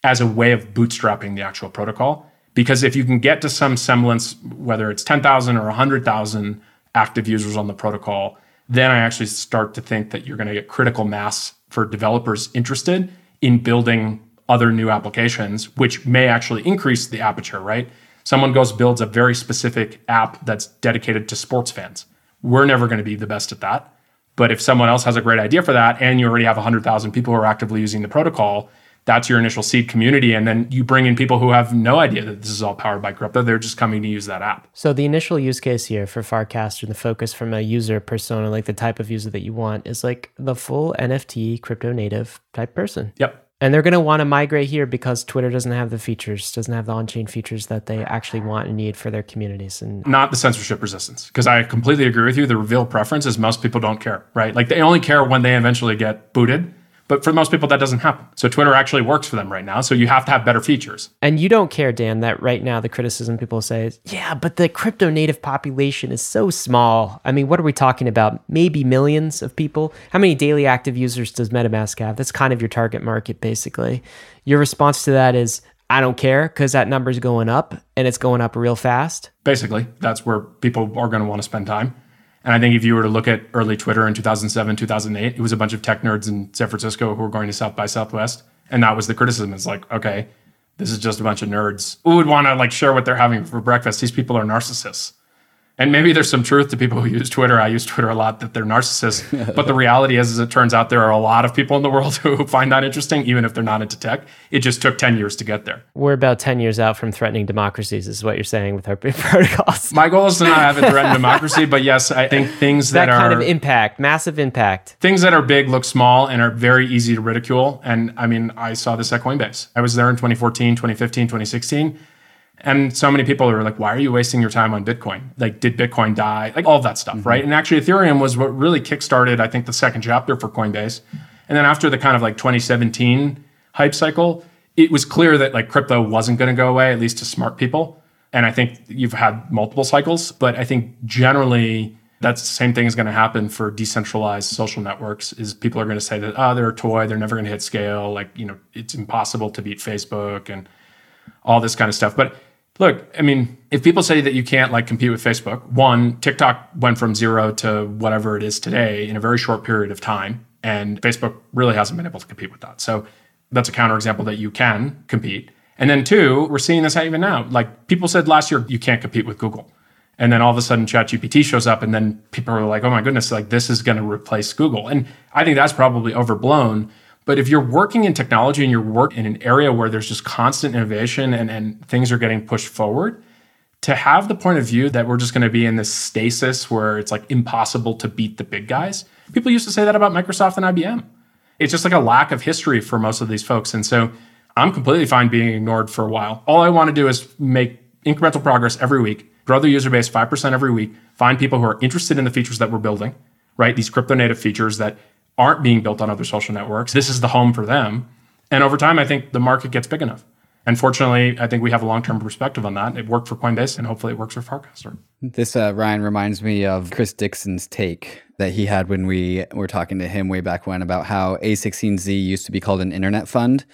as a way of bootstrapping the actual protocol. Because if you can get to some semblance, whether it's 10,000 or 100,000 active users on the protocol, then I actually start to think that you're going to get critical mass for developers interested in building other new applications, which may actually increase the aperture, right? Someone goes builds a very specific app that's dedicated to sports fans. We're never going to be the best at that. But if someone else has a great idea for that and you already have 100,000 people who are actively using the protocol, that's your initial seed community. And then you bring in people who have no idea that this is all powered by crypto. They're just coming to use that app. So the initial use case here for Farcaster, the focus from a user persona, like the type of user that you want, is like the full NFT crypto native type person. Yep. And they're going to want to migrate here because Twitter doesn't have the features, doesn't have the on-chain features that they actually want and need for their communities. And not the censorship resistance, because I completely agree with you. The reveal preference is most people don't care, right? Like they only care when they eventually get booted. But for most people, that doesn't happen. So Twitter actually works for them right now. So you have to have better features. And you don't care, Dan, that right now the criticism people say is, yeah, but the crypto native population is so small. I mean, what are we talking about? Maybe millions of people? How many daily active users does MetaMask have? That's kind of your target market, basically. Your response to that is, I don't care because that number is going up and it's going up real fast. Basically, that's where people are going to want to spend time. And I think if you were to look at early Twitter in 2007, 2008, it was a bunch of tech nerds in San Francisco who were going to South by Southwest. And that was the criticism. It's like, okay, this is just a bunch of nerds who would want to like share what they're having for breakfast. These people are narcissists. And maybe there's some truth to people who use Twitter. I use Twitter a lot that they're narcissists. but the reality is, as it turns out, there are a lot of people in the world who find that interesting, even if they're not into tech. It just took 10 years to get there. We're about 10 years out from threatening democracies, is what you're saying with our protocols. My goal is to not have it threaten democracy, but yes, I think things that, are that kind of impact, massive impact. Things that are big look small and are very easy to ridicule. And I mean, I saw this at Coinbase. I was there in 2014, 2015, 2016 and so many people are like, why are you wasting your time on Bitcoin? Like, did Bitcoin die? Like, all that stuff, mm-hmm. right? And actually, Ethereum was what really kickstarted, I think, the second chapter for Coinbase. And then after the kind of like 2017 hype cycle, it was clear that like crypto wasn't going to go away, at least to smart people. And I think you've had multiple cycles, but I think generally That's the same thing is going to happen for decentralized social networks is people are going to say that, oh, they're a toy. They're never going to hit scale. Like, you know, it's impossible to beat Facebook and all this kind of stuff. But look, I mean, if people say that you can't like compete with Facebook, one, TikTok went from zero to whatever it is today in a very short period of time. And Facebook really hasn't been able to compete with that. So that's a counterexample that you can compete. And then two, we're seeing this even now. Like people said last year, you can't compete with Google. And then all of a sudden ChatGPT shows up and then people are like, oh my goodness, like this is going to replace Google. And I think that's probably overblown. But if you're working in technology and you're working in an area where there's just constant innovation and, and things are getting pushed forward, to have the point of view that we're just going to be in this stasis where it's like impossible to beat the big guys. People used to say that about Microsoft and IBM. It's just like a lack of history for most of these folks. And so I'm completely fine being ignored for a while. All I want to do is make incremental progress every week, grow the user base 5% every week, find people who are interested in the features that we're building, right? These crypto native features that aren't being built on other social networks. This is the home for them. And over time, I think the market gets big enough. And fortunately, I think we have a long term perspective on that. It worked for Coinbase, and hopefully, it works for Farcaster. This, uh, Ryan, reminds me of Chris Dixon's take that he had when we were talking to him way back when about how A16Z used to be called an internet fund.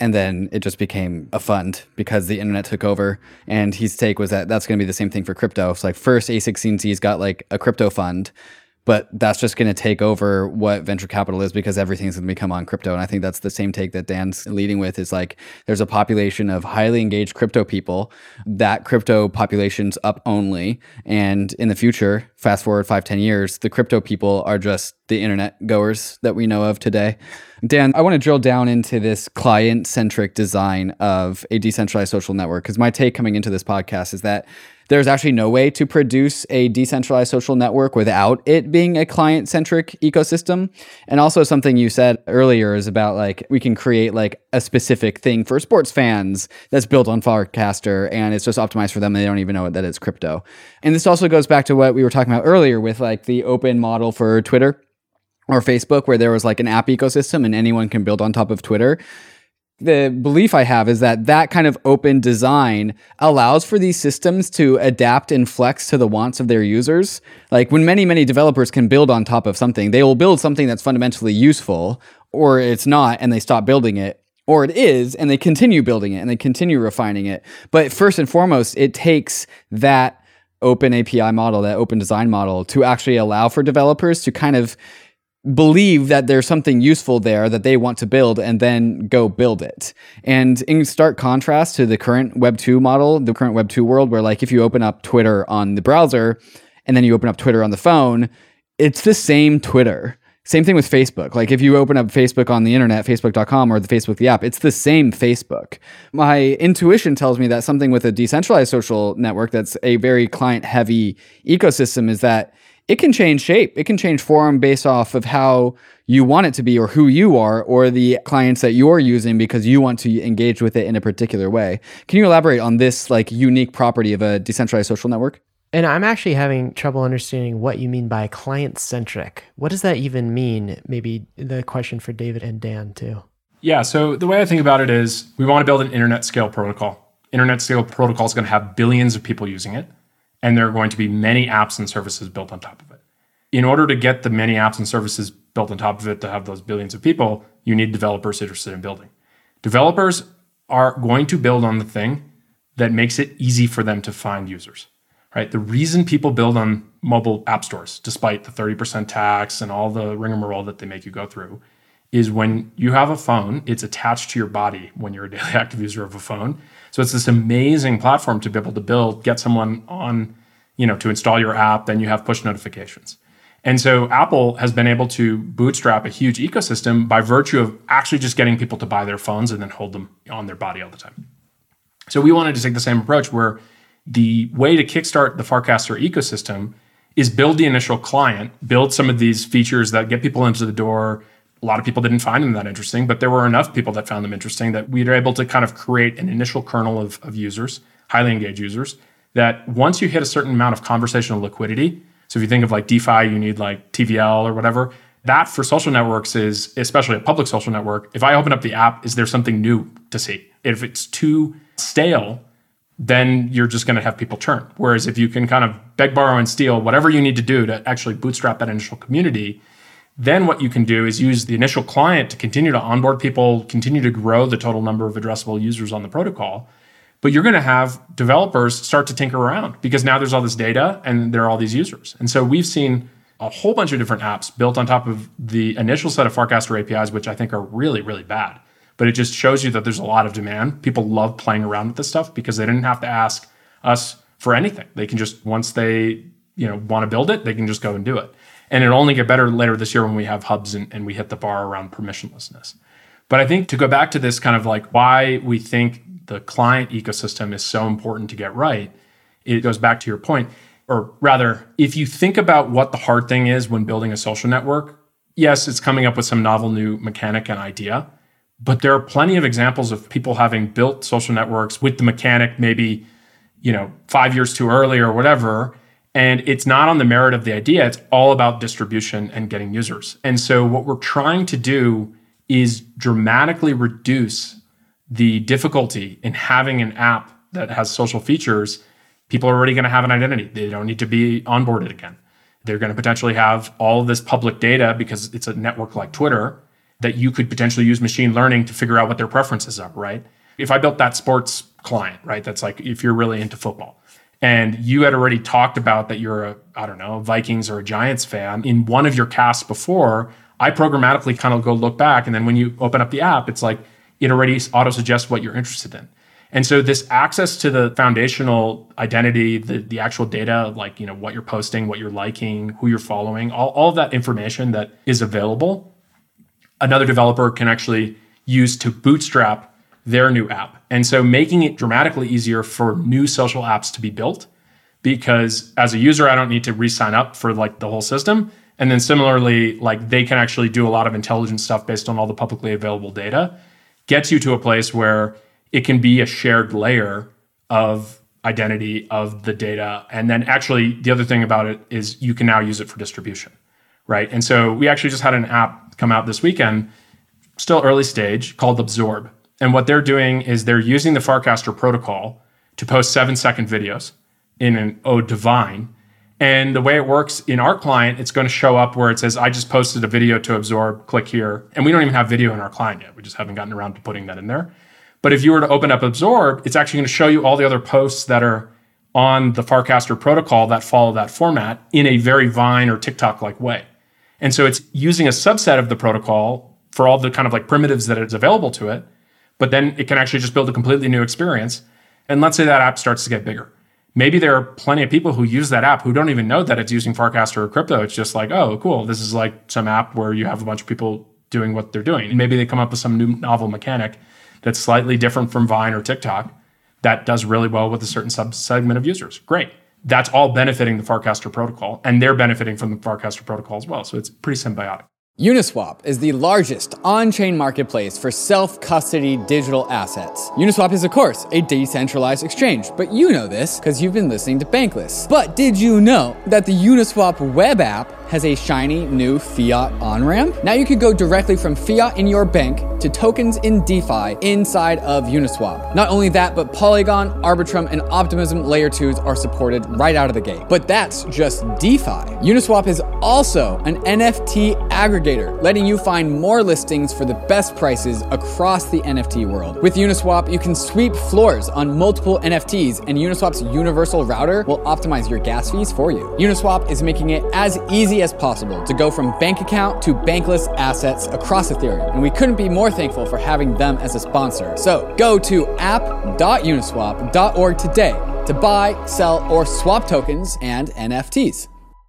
And then it just became a fund because the internet took over. And his take was that that's going to be the same thing for crypto. It's like first A16Z's got like a crypto fund but that's just going to take over what venture capital is because everything's going to become on crypto. And i think that's the same take that dan's leading with is like there's a population of highly engaged crypto people. That crypto population's up only. And in the future fast forward five ten years the crypto people are just the internet goers that we know of today. Dan i want to drill down into this client centric design of a decentralized social network because my take coming into this podcast is that there's actually no way to produce a decentralized social network without it being a client centric ecosystem. And also, something you said earlier is about like we can create like a specific thing for sports fans that's built on Farcaster and it's just optimized for them. And they don't even know that it's crypto. And this also goes back to what we were talking about earlier with like the open model for Twitter or Facebook, where there was like an app ecosystem and anyone can build on top of Twitter the belief I have is that that kind of open design allows for these systems to adapt and flex to the wants of their users. Like when many, many developers can build on top of something, they will build something that's fundamentally useful, or it's not, and they stop building it. Or it is, and they continue building it and they continue refining it. But first and foremost, it takes that open API model, that open design model, to actually allow for developers to kind of believe that there's something useful there that they want to build and then go build it. And in stark contrast to the current Web 2 model, the current Web 2 world, where like if you open up Twitter on the browser and then you open up Twitter on the phone, it's the same Twitter. Same thing with Facebook. Like if you open up Facebook on the internet, facebook.com or the Facebook the app, it's the same Facebook. My intuition tells me that something with a decentralized social network that's a very client heavy ecosystem is that it can change shape. It can change form based off of how you want it to be or who you are or the clients that you're using because you want to engage with it in a particular way. Can you elaborate on this like unique property of a decentralized social network? And I'm actually having trouble understanding what you mean by client centric. What does that even mean? Maybe the question for David and Dan too. Yeah, so the way I think about it is we want to build an internet scale protocol. Internet scale protocol is going to have billions of people using it and there are going to be many apps and services built on top of it. In order to get the many apps and services built on top of it to have those billions of people, you need developers interested in building. Developers are going to build on the thing that makes it easy for them to find users. Right? The reason people build on mobile app stores, despite the 30% tax and all the rigmarole that they make you go through, is when you have a phone, it's attached to your body when you're a daily active user of a phone. So it's this amazing platform to be able to build, get someone on, you know, to install your app, then you have push notifications. And so Apple has been able to bootstrap a huge ecosystem by virtue of actually just getting people to buy their phones and then hold them on their body all the time. So we wanted to take the same approach where the way to kickstart the Farcaster ecosystem is build the initial client, build some of these features that get people into the door, a lot of people didn't find them that interesting, but there were enough people that found them interesting that we were able to kind of create an initial kernel of, of users, highly engaged users, that once you hit a certain amount of conversational liquidity, so if you think of like DeFi, you need like TVL or whatever, that for social networks is, especially a public social network, if I open up the app, is there something new to see? If it's too stale, then you're just going to have people churn. Whereas if you can kind of beg, borrow, and steal whatever you need to do to actually bootstrap that initial community, then what you can do is use the initial client to continue to onboard people, continue to grow the total number of addressable users on the protocol. But you're going to have developers start to tinker around because now there's all this data and there are all these users. And so we've seen a whole bunch of different apps built on top of the initial set of Farcaster APIs, which I think are really, really bad. But it just shows you that there's a lot of demand. People love playing around with this stuff because they didn't have to ask us for anything. They can just once they you know want to build it, they can just go and do it. And it'll only get better later this year when we have hubs and, and we hit the bar around permissionlessness. But I think to go back to this kind of like why we think the client ecosystem is so important to get right, it goes back to your point or rather, if you think about what the hard thing is when building a social network, yes, it's coming up with some novel new mechanic and idea, but there are plenty of examples of people having built social networks with the mechanic maybe, you know, 5 years too early or whatever, and it's not on the merit of the idea, it's all about distribution and getting users. And so what we're trying to do is dramatically reduce the difficulty in having an app that has social features people are already going to have an identity. They don't need to be onboarded again. They're going to potentially have all this public data because it's a network like Twitter that you could potentially use machine learning to figure out what their preferences are, right? If I built that sports client, right, that's like if you're really into football and you had already talked about that you're a, I don't know, Vikings or a Giants fan in one of your casts before, I programmatically kind of go look back. And then when you open up the app, it's like it already auto suggests what you're interested in. And so this access to the foundational identity, the, the actual data, like you know what you're posting, what you're liking, who you're following, all, all that information that is available, another developer can actually use to bootstrap their new app. And so making it dramatically easier for new social apps to be built because as a user, I don't need to re-sign up for like the whole system. And then similarly, like they can actually do a lot of intelligent stuff based on all the publicly available data, gets you to a place where it can be a shared layer of identity of the data. And then actually, the other thing about it is you can now use it for distribution, right? And so we actually just had an app come out this weekend, still early stage, called Absorb. And what they're doing is they're using the Farcaster protocol to post seven second videos in an ode to Vine. And the way it works in our client, it's going to show up where it says, I just posted a video to absorb, click here. And we don't even have video in our client yet. We just haven't gotten around to putting that in there. But if you were to open up Absorb, it's actually going to show you all the other posts that are on the Farcaster protocol that follow that format in a very Vine or TikTok like way. And so it's using a subset of the protocol for all the kind of like primitives that it's available to it, but then it can actually just build a completely new experience. And let's say that app starts to get bigger. Maybe there are plenty of people who use that app who don't even know that it's using Farcaster or crypto. It's just like, oh, cool. This is like some app where you have a bunch of people doing what they're doing. And maybe they come up with some new novel mechanic that's slightly different from Vine or TikTok that does really well with a certain subsegment of users. Great. That's all benefiting the Farcaster protocol, and they're benefiting from the Farcaster protocol as well. So it's pretty symbiotic. Uniswap is the largest on chain marketplace for self custody digital assets. Uniswap is, of course, a decentralized exchange, but you know this because you've been listening to Bankless. But did you know that the Uniswap web app has a shiny new fiat on ramp. Now you can go directly from fiat in your bank to tokens in DeFi inside of Uniswap. Not only that, but Polygon, Arbitrum, and Optimism layer 2s are supported right out of the gate. But that's just DeFi. Uniswap is also an NFT aggregator, letting you find more listings for the best prices across the NFT world. With Uniswap, you can sweep floors on multiple NFTs, and Uniswap's universal router will optimize your gas fees for you. Uniswap is making it as easy as possible to go from bank account to bankless assets across Ethereum. And we couldn't be more thankful for having them as a sponsor. So go to app.uniswap.org today to buy, sell, or swap tokens and NFTs.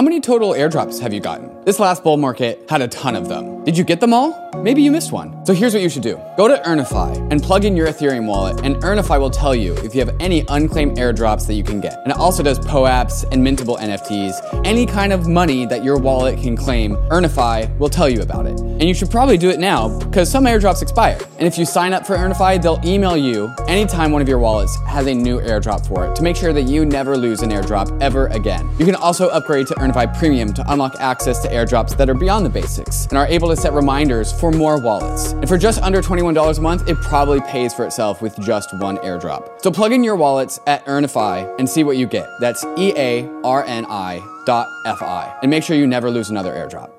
How many total airdrops have you gotten? This last bull market had a ton of them. Did you get them all? Maybe you missed one. So here's what you should do. Go to Earnifi and plug in your Ethereum wallet, and Earnifi will tell you if you have any unclaimed airdrops that you can get. And it also does POAPs and mintable NFTs. Any kind of money that your wallet can claim, Earnifi will tell you about it. And you should probably do it now because some airdrops expire. And if you sign up for Earnifi, they'll email you anytime one of your wallets has a new airdrop for it to make sure that you never lose an airdrop ever again. You can also upgrade to Earnifi Premium to unlock access to airdrops that are beyond the basics and are able to set reminders for more wallets. And for just under $21 a month, it probably pays for itself with just one airdrop. So plug in your wallets at Earnifi and see what you get. That's E A R N I dot F I. And make sure you never lose another airdrop.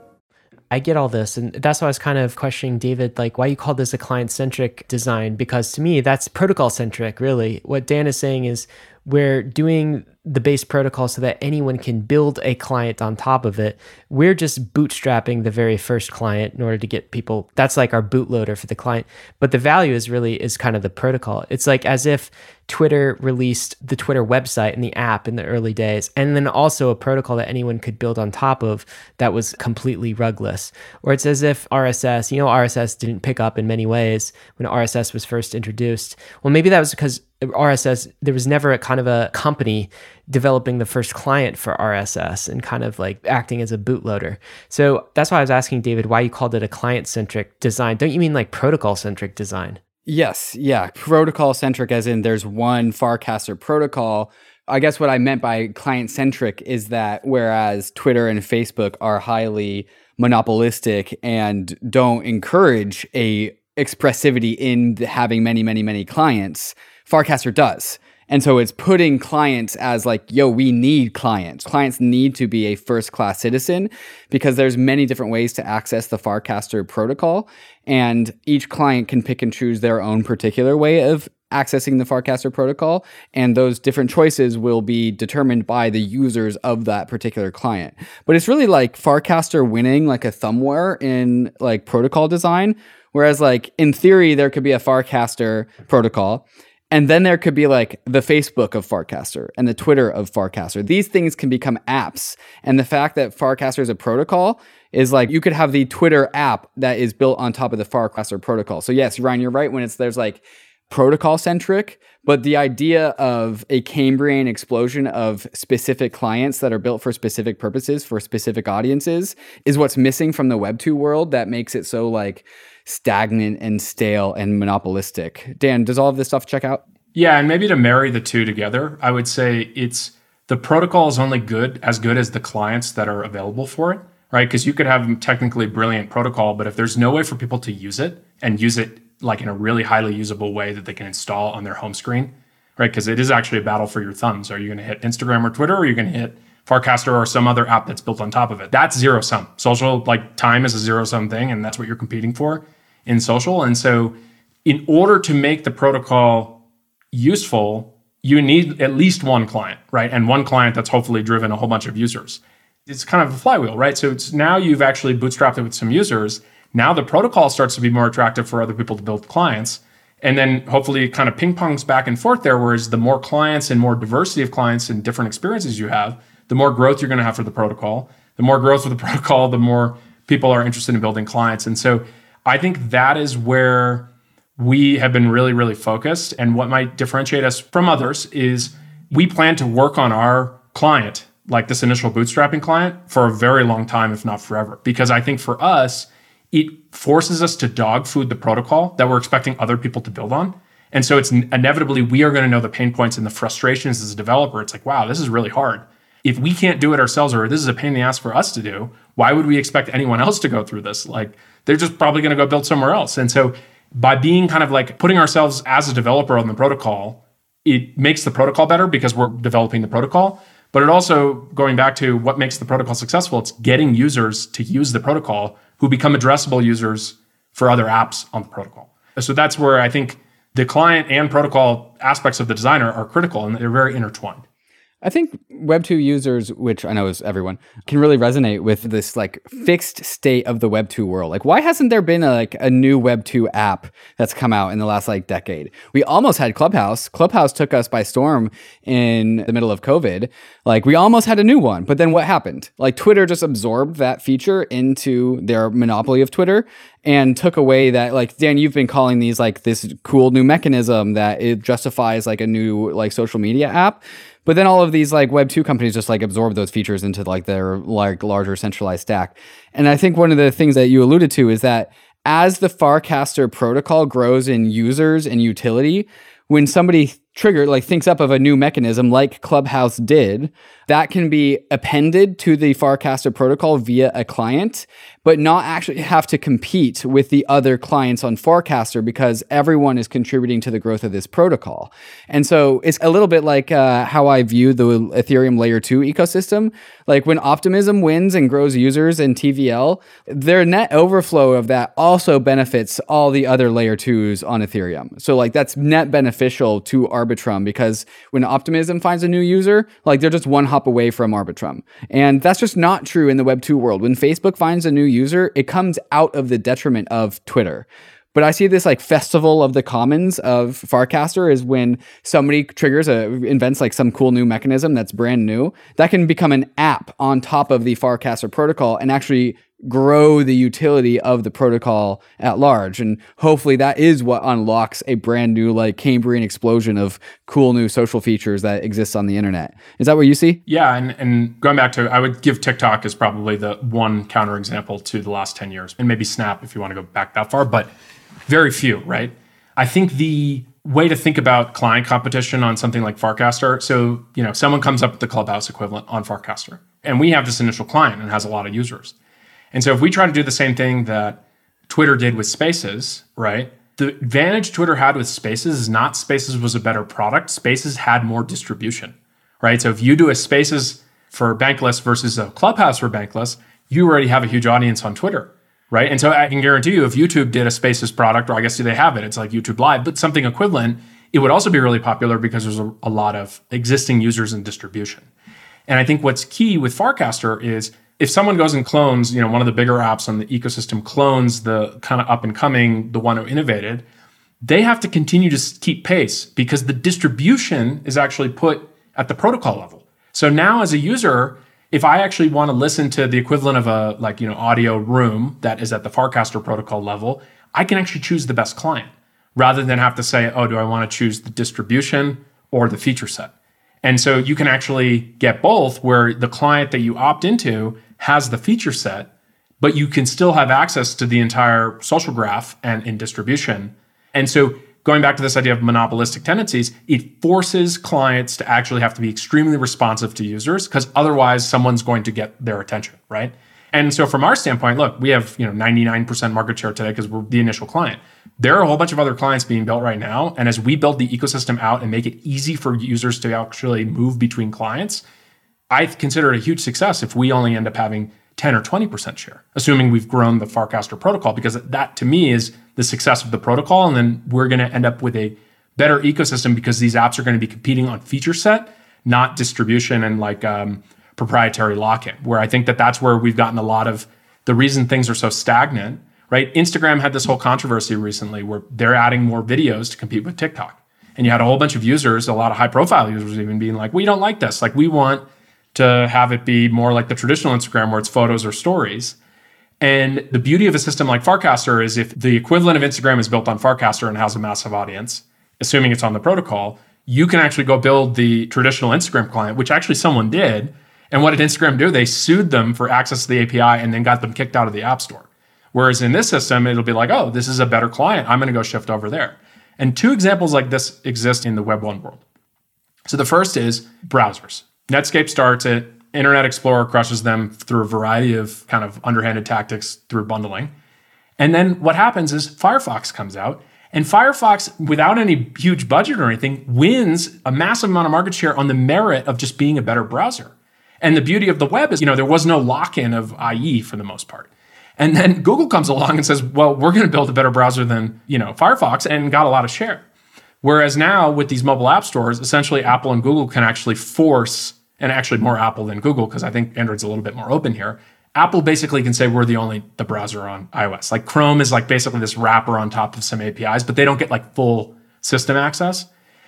I get all this. And that's why I was kind of questioning David, like, why you call this a client centric design? Because to me, that's protocol centric, really. What Dan is saying is we're doing the base protocol so that anyone can build a client on top of it. We're just bootstrapping the very first client in order to get people. That's like our bootloader for the client. But the value is really is kind of the protocol. It's like as if Twitter released the Twitter website and the app in the early days, and then also a protocol that anyone could build on top of that was completely rugless. Or it's as if RSS, you know, RSS didn't pick up in many ways when RSS was first introduced. Well, maybe that was because RSS, there was never a kind of a company developing the first client for RSS and kind of like acting as a bootloader. So that's why I was asking David why you called it a client centric design. Don't you mean like protocol centric design? Yes, yeah. Protocol centric, as in there's one Farcaster protocol. I guess what I meant by client centric is that whereas Twitter and Facebook are highly monopolistic and don't encourage a expressivity in having many, many, many clients, Farcaster does. And so it's putting clients as like, yo, we need clients. Clients need to be a first class citizen because there's many different ways to access the Farcaster protocol. And each client can pick and choose their own particular way of accessing the Farcaster protocol. And those different choices will be determined by the users of that particular client. But it's really like Farcaster winning like a thumbware in like protocol design. Whereas like in theory, there could be a Farcaster protocol and then there could be like the Facebook of Farcaster and the Twitter of Farcaster. These things can become apps. And the fact that Farcaster is a protocol is like you could have the Twitter app that is built on top of the Farcaster protocol. So yes, Ryan, you're right when it's there's like protocol centric, but the idea of a Cambrian explosion of specific clients that are built for specific purposes for specific audiences is what's missing from the Web 2 world that makes it so like stagnant and stale and monopolistic. Dan, does all of this stuff check out? Yeah, and maybe to marry the two together, I would say it's the protocol is only good as good as the clients that are available for it, right? Because you could have technically brilliant protocol, but if there's no way for people to use it and use it like in a really highly usable way that they can install on their home screen, right? Because it is actually a battle for your thumbs. Are you going to hit Instagram or Twitter, or are you going to hit Farcaster or some other app that's built on top of it. That's zero sum. Social, like time is a zero sum thing, and that's what you're competing for in social. And so, in order to make the protocol useful, you need at least one client, right? And one client that's hopefully driven a whole bunch of users. It's kind of a flywheel, right? So it's now you've actually bootstrapped it with some users. Now the protocol starts to be more attractive for other people to build clients. And then hopefully it kind of ping pongs back and forth there, whereas the more clients and more diversity of clients and different experiences you have, the more growth you're going to have for the protocol. The more growth for the protocol, the more people are interested in building clients. And so I think that is where we have been really, really focused. And what might differentiate us from others is we plan to work on our client, like this initial bootstrapping client, for a very long time, if not forever. Because I think for us, it forces us to dog food the protocol that we're expecting other people to build on. And so it's inevitably we are going to know the pain points and the frustrations as a developer. It's like, wow, this is really hard if we can't do it ourselves or this is a pain in the ass for us to do, why would we expect anyone else to go through this? Like they're just probably going to go build somewhere else. And so by being kind of like putting ourselves as a developer on the protocol, it makes the protocol better because we're developing the protocol. But it also, going back to what makes the protocol successful, it's getting users to use the protocol who become addressable users for other apps on the protocol. So that's where I think the client and protocol aspects of the designer are critical and they're very intertwined. I think Web2 users, which I know is everyone, can really resonate with this like fixed state of the Web2 world. Like, why hasn't there been a, like a new Web2 app that's come out in the last like decade? We almost had Clubhouse. Clubhouse took us by storm in the middle of COVID. Like, we almost had a new one, but then what happened? Like, Twitter just absorbed that feature into their monopoly of Twitter and took away that like Dan, you've been calling these like this cool new mechanism that it justifies like a new like social media app. But then all of these like Web two companies just like absorb those features into like their like larger centralized stack. And I think one of the things that you alluded to is that as the Farcaster protocol grows in users and utility, when somebody trigger like thinks up of a new mechanism like Clubhouse did, that can be appended to the Farcaster protocol via a client, but not actually have to compete with the other clients on Farcaster because everyone is contributing to the growth of this protocol. And so it's a little bit like uh, how I view the Ethereum layer two ecosystem. Like when Optimism wins and grows users in TVL, their net overflow of that also benefits all the other layer twos on Ethereum. So like that's net beneficial to our Arbitrum because when Optimism finds a new user, like they're just one hop away from Arbitrum. And that's just not true in the Web 2 world. When Facebook finds a new user, it comes out of the detriment of Twitter. But I see this like festival of the commons of Farcaster is when somebody triggers a invents like some cool new mechanism that's brand new that can become an app on top of the Farcaster protocol and actually grow the utility of the protocol at large. And hopefully that is what unlocks a brand new, like Cambrian explosion of cool new social features that exists on the internet. Is that what you see? Yeah. And, and going back to, I would give TikTok as probably the one counterexample to the last 10 years, and maybe Snap if you want to go back that far, but very few, right? I think the way to think about client competition on something like Farcaster. So, you know, someone comes up with the Clubhouse equivalent on Farcaster, and we have this initial client and has a lot of users and so if we try to do the same thing that Twitter did with Spaces, right? The advantage Twitter had with Spaces is not Spaces was a better product. Spaces had more distribution, right? So if you do a Spaces for Bankless versus a Clubhouse for Bankless, you already have a huge audience on Twitter, right? And so I can guarantee you, if YouTube did a Spaces product, or I guess do they have it, it's like YouTube Live, but something equivalent, it would also be really popular because there's a, a lot of existing users and distribution. And I think what's key with Farcaster is if someone goes and clones, you know, one of the bigger apps on the ecosystem clones the kind of up and coming, the one who innovated, they have to continue to keep pace because the distribution is actually put at the protocol level. So now as a user, if I actually want to listen to the equivalent of a like, you know, audio room that is at the Farcaster protocol level, I can actually choose the best client rather than have to say, oh, do I want to choose the distribution or the feature set? And so you can actually get both where the client that you opt into has the feature set, but you can still have access to the entire social graph and in distribution. And so going back to this idea of monopolistic tendencies, it forces clients to actually have to be extremely responsive to users because otherwise someone's going to get their attention, right? And so from our standpoint, look, we have, you know, 99% market share today because we're the initial client. There are a whole bunch of other clients being built right now, and as we build the ecosystem out and make it easy for users to actually move between clients, I consider it a huge success if we only end up having 10 or 20% share, assuming we've grown the Farcaster protocol, because that to me is the success of the protocol. And then we're going to end up with a better ecosystem because these apps are going to be competing on feature set, not distribution and like um, proprietary lock in, where I think that that's where we've gotten a lot of the reason things are so stagnant, right? Instagram had this whole controversy recently where they're adding more videos to compete with TikTok. And you had a whole bunch of users, a lot of high profile users even being like, we don't like this. Like, we want to have it be more like the traditional Instagram where it's photos or stories. And the beauty of a system like Farcaster is if the equivalent of Instagram is built on Farcaster and has a massive audience, assuming it's on the protocol, you can actually go build the traditional Instagram client, which actually someone did. And what did Instagram do? They sued them for access to the API and then got them kicked out of the App Store. Whereas in this system, it'll be like, oh, this is a better client. I'm going to go shift over there. And two examples like this exist in the Web 1 world. So the first is browsers. Netscape starts it. Internet Explorer crushes them through a variety of kind of underhanded tactics through bundling. And then what happens is Firefox comes out And Firefox, without any huge budget or anything, wins a massive amount of market share on the merit of just being a better browser. And the beauty of the web is, you know, there was no lock in of IE for the most part. And then Google comes along and says, well, we're going to build a better browser than, you know, Firefox and got a lot of share. Whereas now with these mobile app stores, essentially Apple and Google can actually force, and actually more Apple than Google, because I think Android's a little bit more open here. Apple basically can say we're the only the browser on iOS. Like Chrome is like basically this wrapper on top of some APIs, but they don't get like full system access.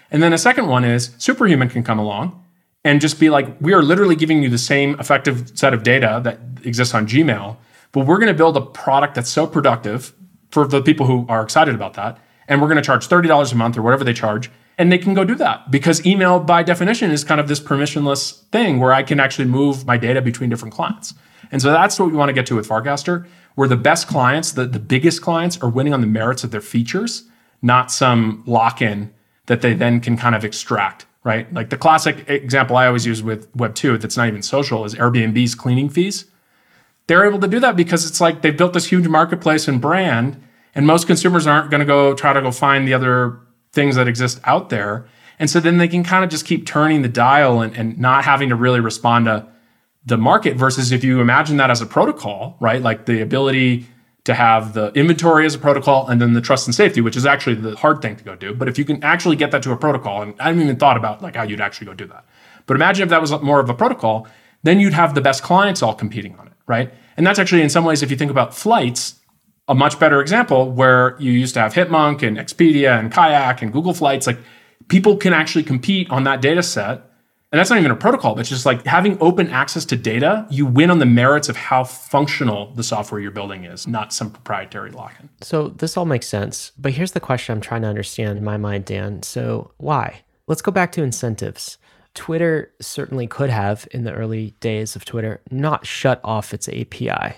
And then a second one is Superhuman can come along and just be like, we are literally giving you the same effective set of data that exists on Gmail, but we're going to build a product that's so productive for the people who are excited about that and we're going to charge $30 a month or whatever they charge. And they can go do that because email, by definition, is kind of this permissionless thing where I can actually move my data between different clients. And so that's what we want to get to with Farcaster, where the best clients, the, the biggest clients, are winning on the merits of their features, not some lock in that they then can kind of extract, right? Like the classic example I always use with Web 2 that's not even social is Airbnb's cleaning fees. They're able to do that because it's like they've built this huge marketplace and brand and most consumers aren't going to go try to go find the other things that exist out there. And so then they can kind of just keep turning the dial and, and not having to really respond to the market versus if you imagine that as a protocol, right? Like the ability to have the inventory as a protocol and then the trust and safety, which is actually the hard thing to go do. But if you can actually get that to a protocol, and I haven't even thought about like how you'd actually go do that. But imagine if that was more of a protocol, then you'd have the best clients all competing on it, right? And that's actually in some ways, if you think about flights, a much better example where you used to have Hipmunk and Expedia and Kayak and Google Flights. Like people can actually compete on that data set. And that's not even a protocol, but it's just like having open access to data, you win on the merits of how functional the software you're building is, not some proprietary lock-in. So this all makes sense. But here's the question I'm trying to understand in my mind, Dan. So why? Let's go back to incentives. Twitter certainly could have, in the early days of Twitter, not shut off its API.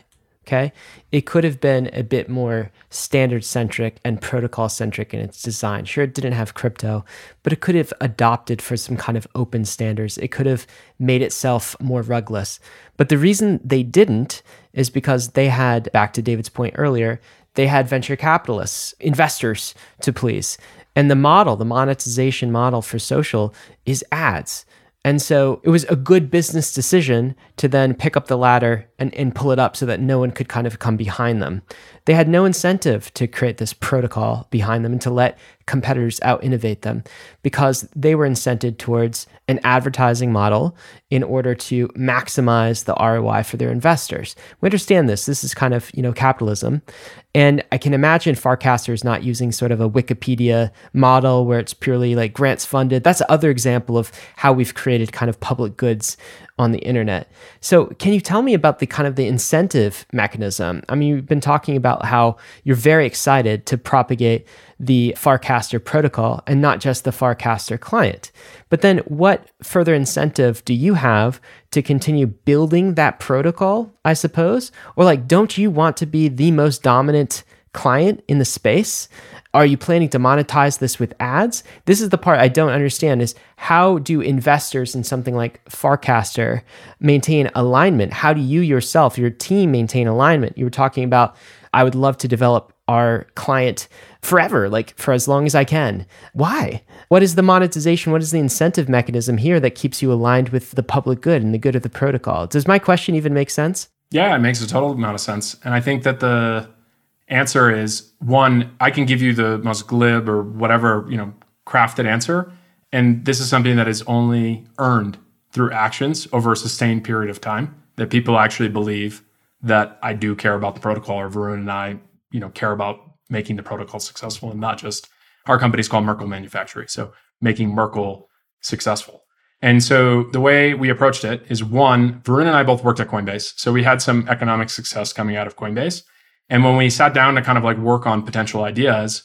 Okay. It could have been a bit more standard centric and protocol centric in its design. Sure, it didn't have crypto, but it could have adopted for some kind of open standards. It could have made itself more rugless. But the reason they didn't is because they had, back to David's point earlier, they had venture capitalists, investors to please. And the model, the monetization model for social is ads. And so it was a good business decision to then pick up the ladder and, and pull it up so that no one could kind of come behind them. They had no incentive to create this protocol behind them and to let competitors out innovate them because they were incented towards an advertising model in order to maximize the ROI for their investors. We understand this. This is kind of, you know, capitalism. And I can imagine Farcaster is not using sort of a Wikipedia model where it's purely like grants funded. That's another example of how we've created kind of public goods on the internet. So, can you tell me about the kind of the incentive mechanism? I mean, you've been talking about how you're very excited to propagate the Farcaster protocol and not just the Farcaster client. But then, what further incentive do you have to continue building that protocol, I suppose? Or, like, don't you want to be the most dominant client in the space? Are you planning to monetize this with ads? This is the part I don't understand is how do investors in something like Farcaster maintain alignment? How do you yourself, your team maintain alignment? You were talking about I would love to develop our client forever, like for as long as I can. Why? What is the monetization? What is the incentive mechanism here that keeps you aligned with the public good and the good of the protocol? Does my question even make sense? Yeah, it makes a total amount of sense. And I think that the answer is one, I can give you the most glib or whatever, you know, crafted answer. And this is something that is only earned through actions over a sustained period of time that people actually believe that I do care about the protocol or Varun and I, you know, care about making the protocol successful and not just our company is called Merkle Manufactory. So making Merkle successful. And so the way we approached it is one, Varun and I both worked at Coinbase. So we had some economic success coming out of Coinbase. And when we sat down to kind of like work on potential ideas,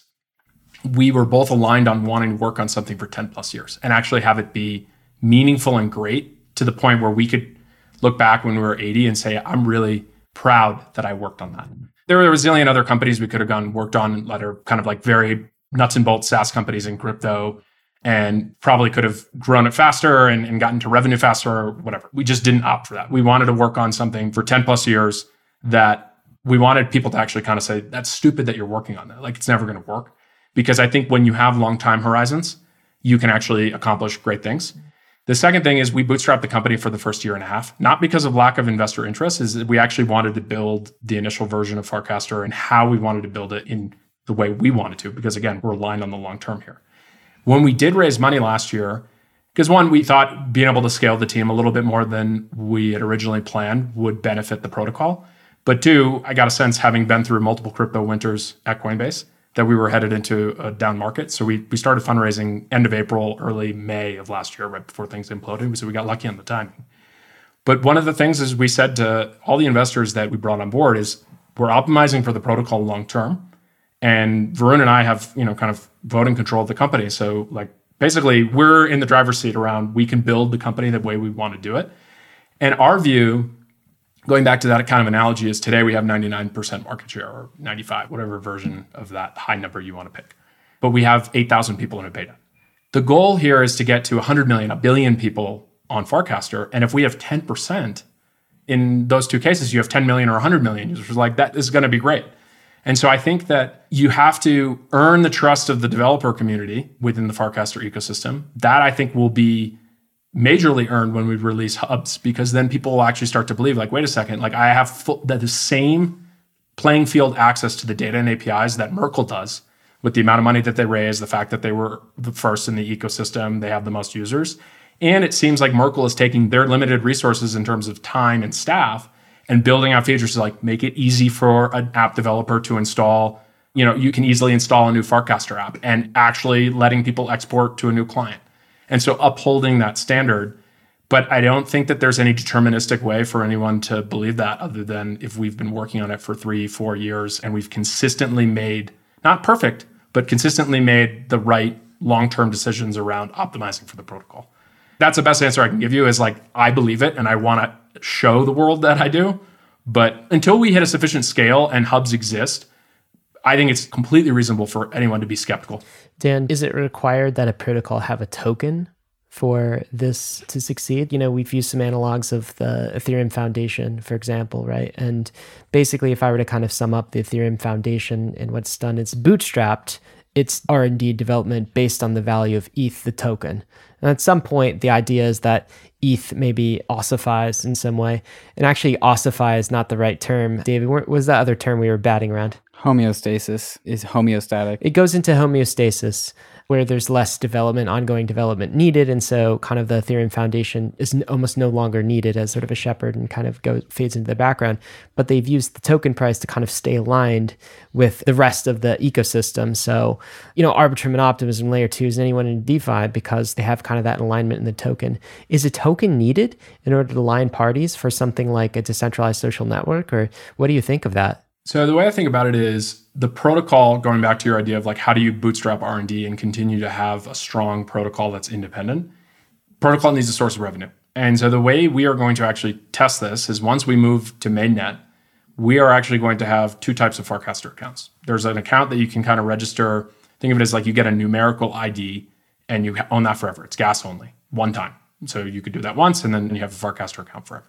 we were both aligned on wanting to work on something for 10 plus years and actually have it be meaningful and great to the point where we could look back when we were 80 and say, I'm really proud that I worked on that. There were a zillion other companies we could have gone worked on that are kind of like very nuts and bolts SaaS companies in crypto and probably could have grown it faster and, and gotten to revenue faster or whatever. We just didn't opt for that. We wanted to work on something for 10 plus years that we wanted people to actually kind of say, that's stupid that you're working on that. Like it's never going to work. because I think when you have long time horizons, you can actually accomplish great things. The second thing is we bootstrapped the company for the first year and a half, not because of lack of investor interest, is that we actually wanted to build the initial version of Farcaster and how we wanted to build it in the way we wanted to, because again, we're aligned on the long term here. When we did raise money last year, because one, we thought being able to scale the team a little bit more than we had originally planned would benefit the protocol. But two, I got a sense having been through multiple crypto winters at Coinbase that we were headed into a down market. So we, we started fundraising end of April, early May of last year, right before things imploded. So we got lucky on the timing. But one of the things is we said to all the investors that we brought on board is we're optimizing for the protocol long term. And Varun and I have, you know, kind of voting control of the company. So like basically we're in the driver's seat around we can build the company the way we want to do it. And our view, going back to that kind of analogy, is today we have 99% market share or 95, whatever version of that high number you want to pick. But we have 8,000 people in a beta. The goal here is to get to 100 million, a billion people on Farcaster. And if we have 10%, in those two cases, you have 10 million or 100 million users. Like that is going to be great. And so I think that you have to earn the trust of the developer community within the Farcaster ecosystem. That I think will be majorly earned when we release hubs because then people will actually start to believe like wait a second like i have full, the same playing field access to the data and apis that merkle does with the amount of money that they raised the fact that they were the first in the ecosystem they have the most users and it seems like merkle is taking their limited resources in terms of time and staff and building out features to like make it easy for an app developer to install. You know, you can easily install a new Farcaster app and actually letting people export to a new client. And so upholding that standard. But I don't think that there's any deterministic way for anyone to believe that other than if we've been working on it for three, four years and we've consistently made, not perfect, but consistently made the right long term decisions around optimizing for the protocol. That's the best answer I can give you is like, I believe it and I want to show the world that I do. But until we hit a sufficient scale and hubs exist, I think it's completely reasonable for anyone to be skeptical. Dan, is it required that a protocol have a token for this to succeed? You know, we've used some analogs of the Ethereum Foundation, for example, right? And basically, if I were to kind of sum up the Ethereum Foundation and what's done, it's bootstrapped its R&D development based on the value of ETH, the token. And at some point, the idea is that ETH maybe ossifies in some way. And actually, ossify is not the right term. David, what was that other term we were batting around? Homeostasis is homeostatic. It goes into homeostasis where there's less development, ongoing development needed. And so kind of the Ethereum Foundation is almost no longer needed as sort of a shepherd and kind of goes fades into the background. But they've used the token price to kind of stay aligned with the rest of the ecosystem. So, you know, Arbitrum and Optimism layer two is anyone in DeFi because they have kind of that alignment in the token. Is a token needed in order to align parties for something like a decentralized social network? Or what do you think of that? So the way I think about it is the protocol going back to your idea of like how do you bootstrap R&D and continue to have a strong protocol that's independent? Protocol needs a source of revenue. And so the way we are going to actually test this is once we move to mainnet, we are actually going to have two types of Farcaster accounts. There's an account that you can kind of register, think of it as like you get a numerical ID and you own that forever. It's gas only, one time. So you could do that once and then you have a Farcaster account forever.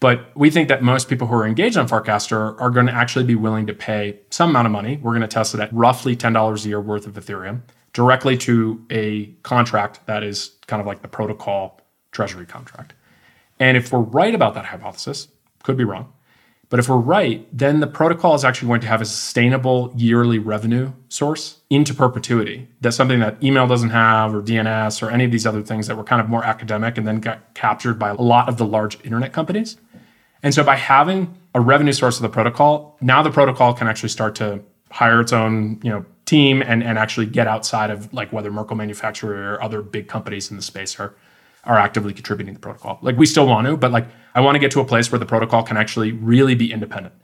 But we think that most people who are engaged on Farcaster are going to actually be willing to pay some amount of money. We're going to test it at roughly $10 a year worth of Ethereum directly to a contract that is kind of like the protocol treasury contract. And if we're right about that hypothesis, could be wrong, but if we're right, then the protocol is actually going to have a sustainable yearly revenue source into perpetuity. That's something that email doesn't have, or DNS, or any of these other things that were kind of more academic and then got captured by a lot of the large internet companies. And so by having a revenue source of the protocol, now the protocol can actually start to hire its own, you know, team and, and actually get outside of like whether Merkle Manufactory or other big companies in the space are are actively contributing to the protocol. Like we still want to, but like I want to get to a place where the protocol can actually really be independent.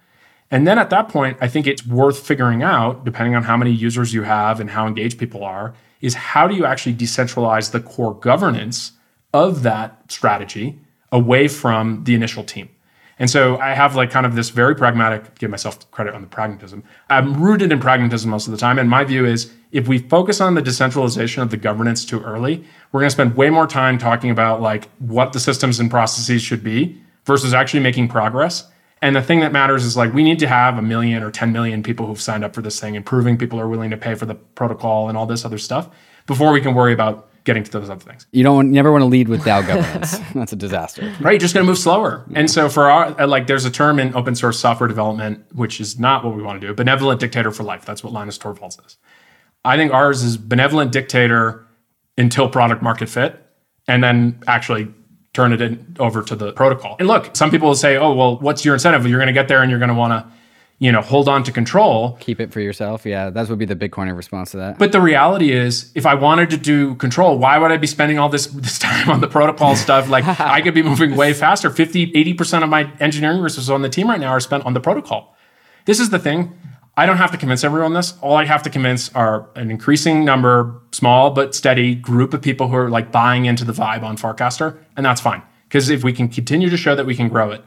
And then at that point, I think it's worth figuring out, depending on how many users you have and how engaged people are, is how do you actually decentralize the core governance of that strategy away from the initial team? And so I have like kind of this very pragmatic, give myself credit on the pragmatism. I'm rooted in pragmatism most of the time. And my view is if we focus on the decentralization of the governance too early, we're going to spend way more time talking about like what the systems and processes should be versus actually making progress. And the thing that matters is like we need to have a million or 10 million people who've signed up for this thing and proving people are willing to pay for the protocol and all this other stuff before we can worry about getting to those other things. You don't you never want to lead with DAO governance. That's a disaster. Right, you're just going to move slower. And so for our uh, like there's a term in open source software development which is not what we want to do. Benevolent dictator for life. That's what Linus Torvalds is. I think ours is benevolent dictator until product market fit and then actually turn it in, over to the protocol. And look, some people will say, "Oh, well, what's your incentive? You're going to get there and you're going to want to you know, hold on to control. Keep it for yourself. Yeah, that would be the Bitcoiner response to that. But the reality is, if I wanted to do control, why would I be spending all this, this time on the protocol stuff? Like, I could be moving way faster. 50, 80% of my engineering resources on the team right now are spent on the protocol. This is the thing. I don't have to convince everyone this. All I have to convince are an increasing number, small but steady group of people who are like buying into the vibe on Farcaster, and that's fine. Because if we can continue to show that we can grow it,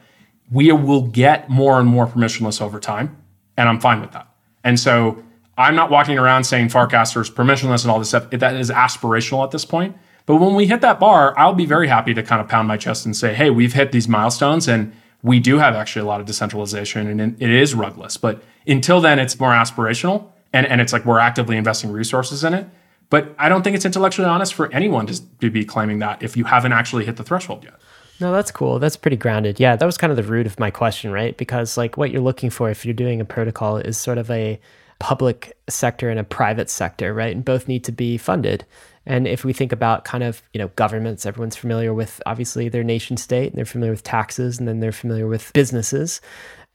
we will get more and more permissionless over time, and I'm fine with that. And so I'm not walking around saying Farcaster is permissionless and all this stuff. That is aspirational at this point. But when we hit that bar, I'll be very happy to kind of pound my chest and say, hey, we've hit these milestones and we do have actually a lot of decentralization and it is rugless. But until then, it's more aspirational and, and it's like we're actively investing resources in it. But I don't think it's intellectually honest for anyone to, to be claiming that if you haven't actually hit the threshold yet. No, that's cool. That's pretty grounded. Yeah, that was kind of the root of my question, right? Because like what you're looking for if you're doing a protocol is sort of a public sector and a private sector, right? And both need to be funded. And if we think about kind of, you know, governments, everyone's familiar with obviously their nation state and they're familiar with taxes and then they're familiar with businesses.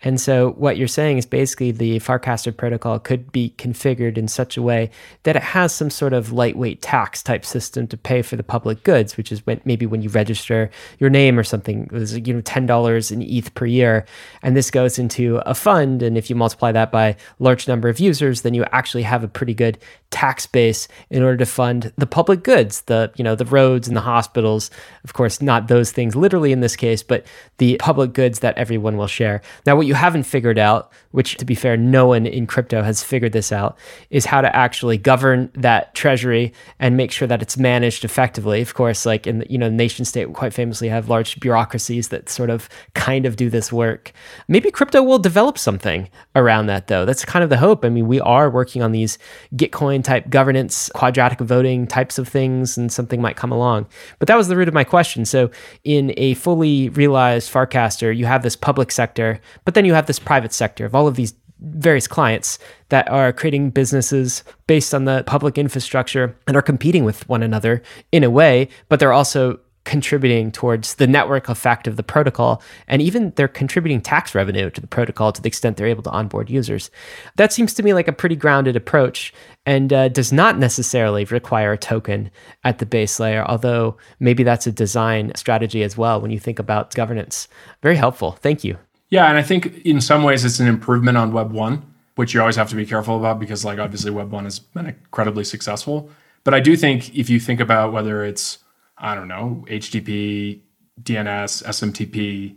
And so what you're saying is basically the Farcaster protocol could be configured in such a way that it has some sort of lightweight tax type system to pay for the public goods, which is when maybe when you register your name or something, was you know ten dollars in ETH per year, and this goes into a fund, and if you multiply that by large number of users, then you actually have a pretty good tax base in order to fund the public goods, the you know the roads and the hospitals, of course not those things literally in this case, but the public goods that everyone will share. Now what you haven't figured out, which to be fair, no one in crypto has figured this out, is how to actually govern that treasury and make sure that it's managed effectively. Of course, like in the, you know, nation state quite famously have large bureaucracies that sort of kind of do this work. Maybe crypto will develop something around that though. That's kind of the hope. I mean, we are working on these Gitcoin type governance, quadratic voting types of things, and something might come along. But that was the root of my question. So in a fully realized Farcaster, you have this public sector, but then you have this private sector of all of these various clients that are creating businesses based on the public infrastructure and are competing with one another in a way, but they're also contributing towards the network effect of the protocol. And even they're contributing tax revenue to the protocol to the extent they're able to onboard users. That seems to me like a pretty grounded approach and uh, does not necessarily require a token at the base layer, although maybe that's a design strategy as well when you think about governance. Very helpful. Thank you. Yeah, and I think in some ways it's an improvement on Web 1, which you always have to be careful about because, like, obviously Web 1 has been incredibly successful. But I do think if you think about whether it's, I don't know, HTTP, DNS, SMTP,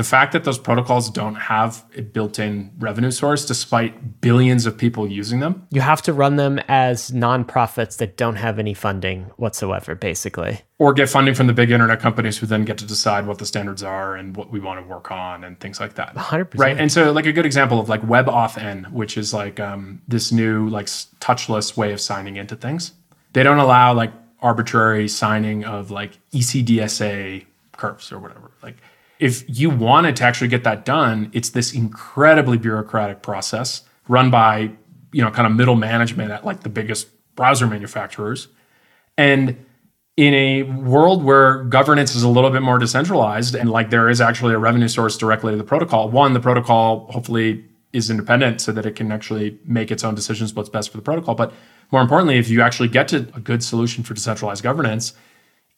the fact that those protocols don't have a built-in revenue source despite billions of people using them. You have to run them as nonprofits that don't have any funding whatsoever basically. Or get funding from the big internet companies who then get to decide what the standards are and what we want to work on and things like that. 100% right? And so like a good example of like WebAuthn which is like um, this new like touchless way of signing into things. They don't allow like arbitrary signing of like ecdsa curves or whatever. Like if you wanted to actually get that done, it's this incredibly bureaucratic process run by, you know, kind of middle management at like the biggest browser manufacturers. And in a world where governance is a little bit more decentralized and like there is actually a revenue source directly to the protocol, one, the protocol hopefully is independent so that it can actually make its own decisions what's best for the protocol. But more importantly, if you actually get to a good solution for decentralized governance,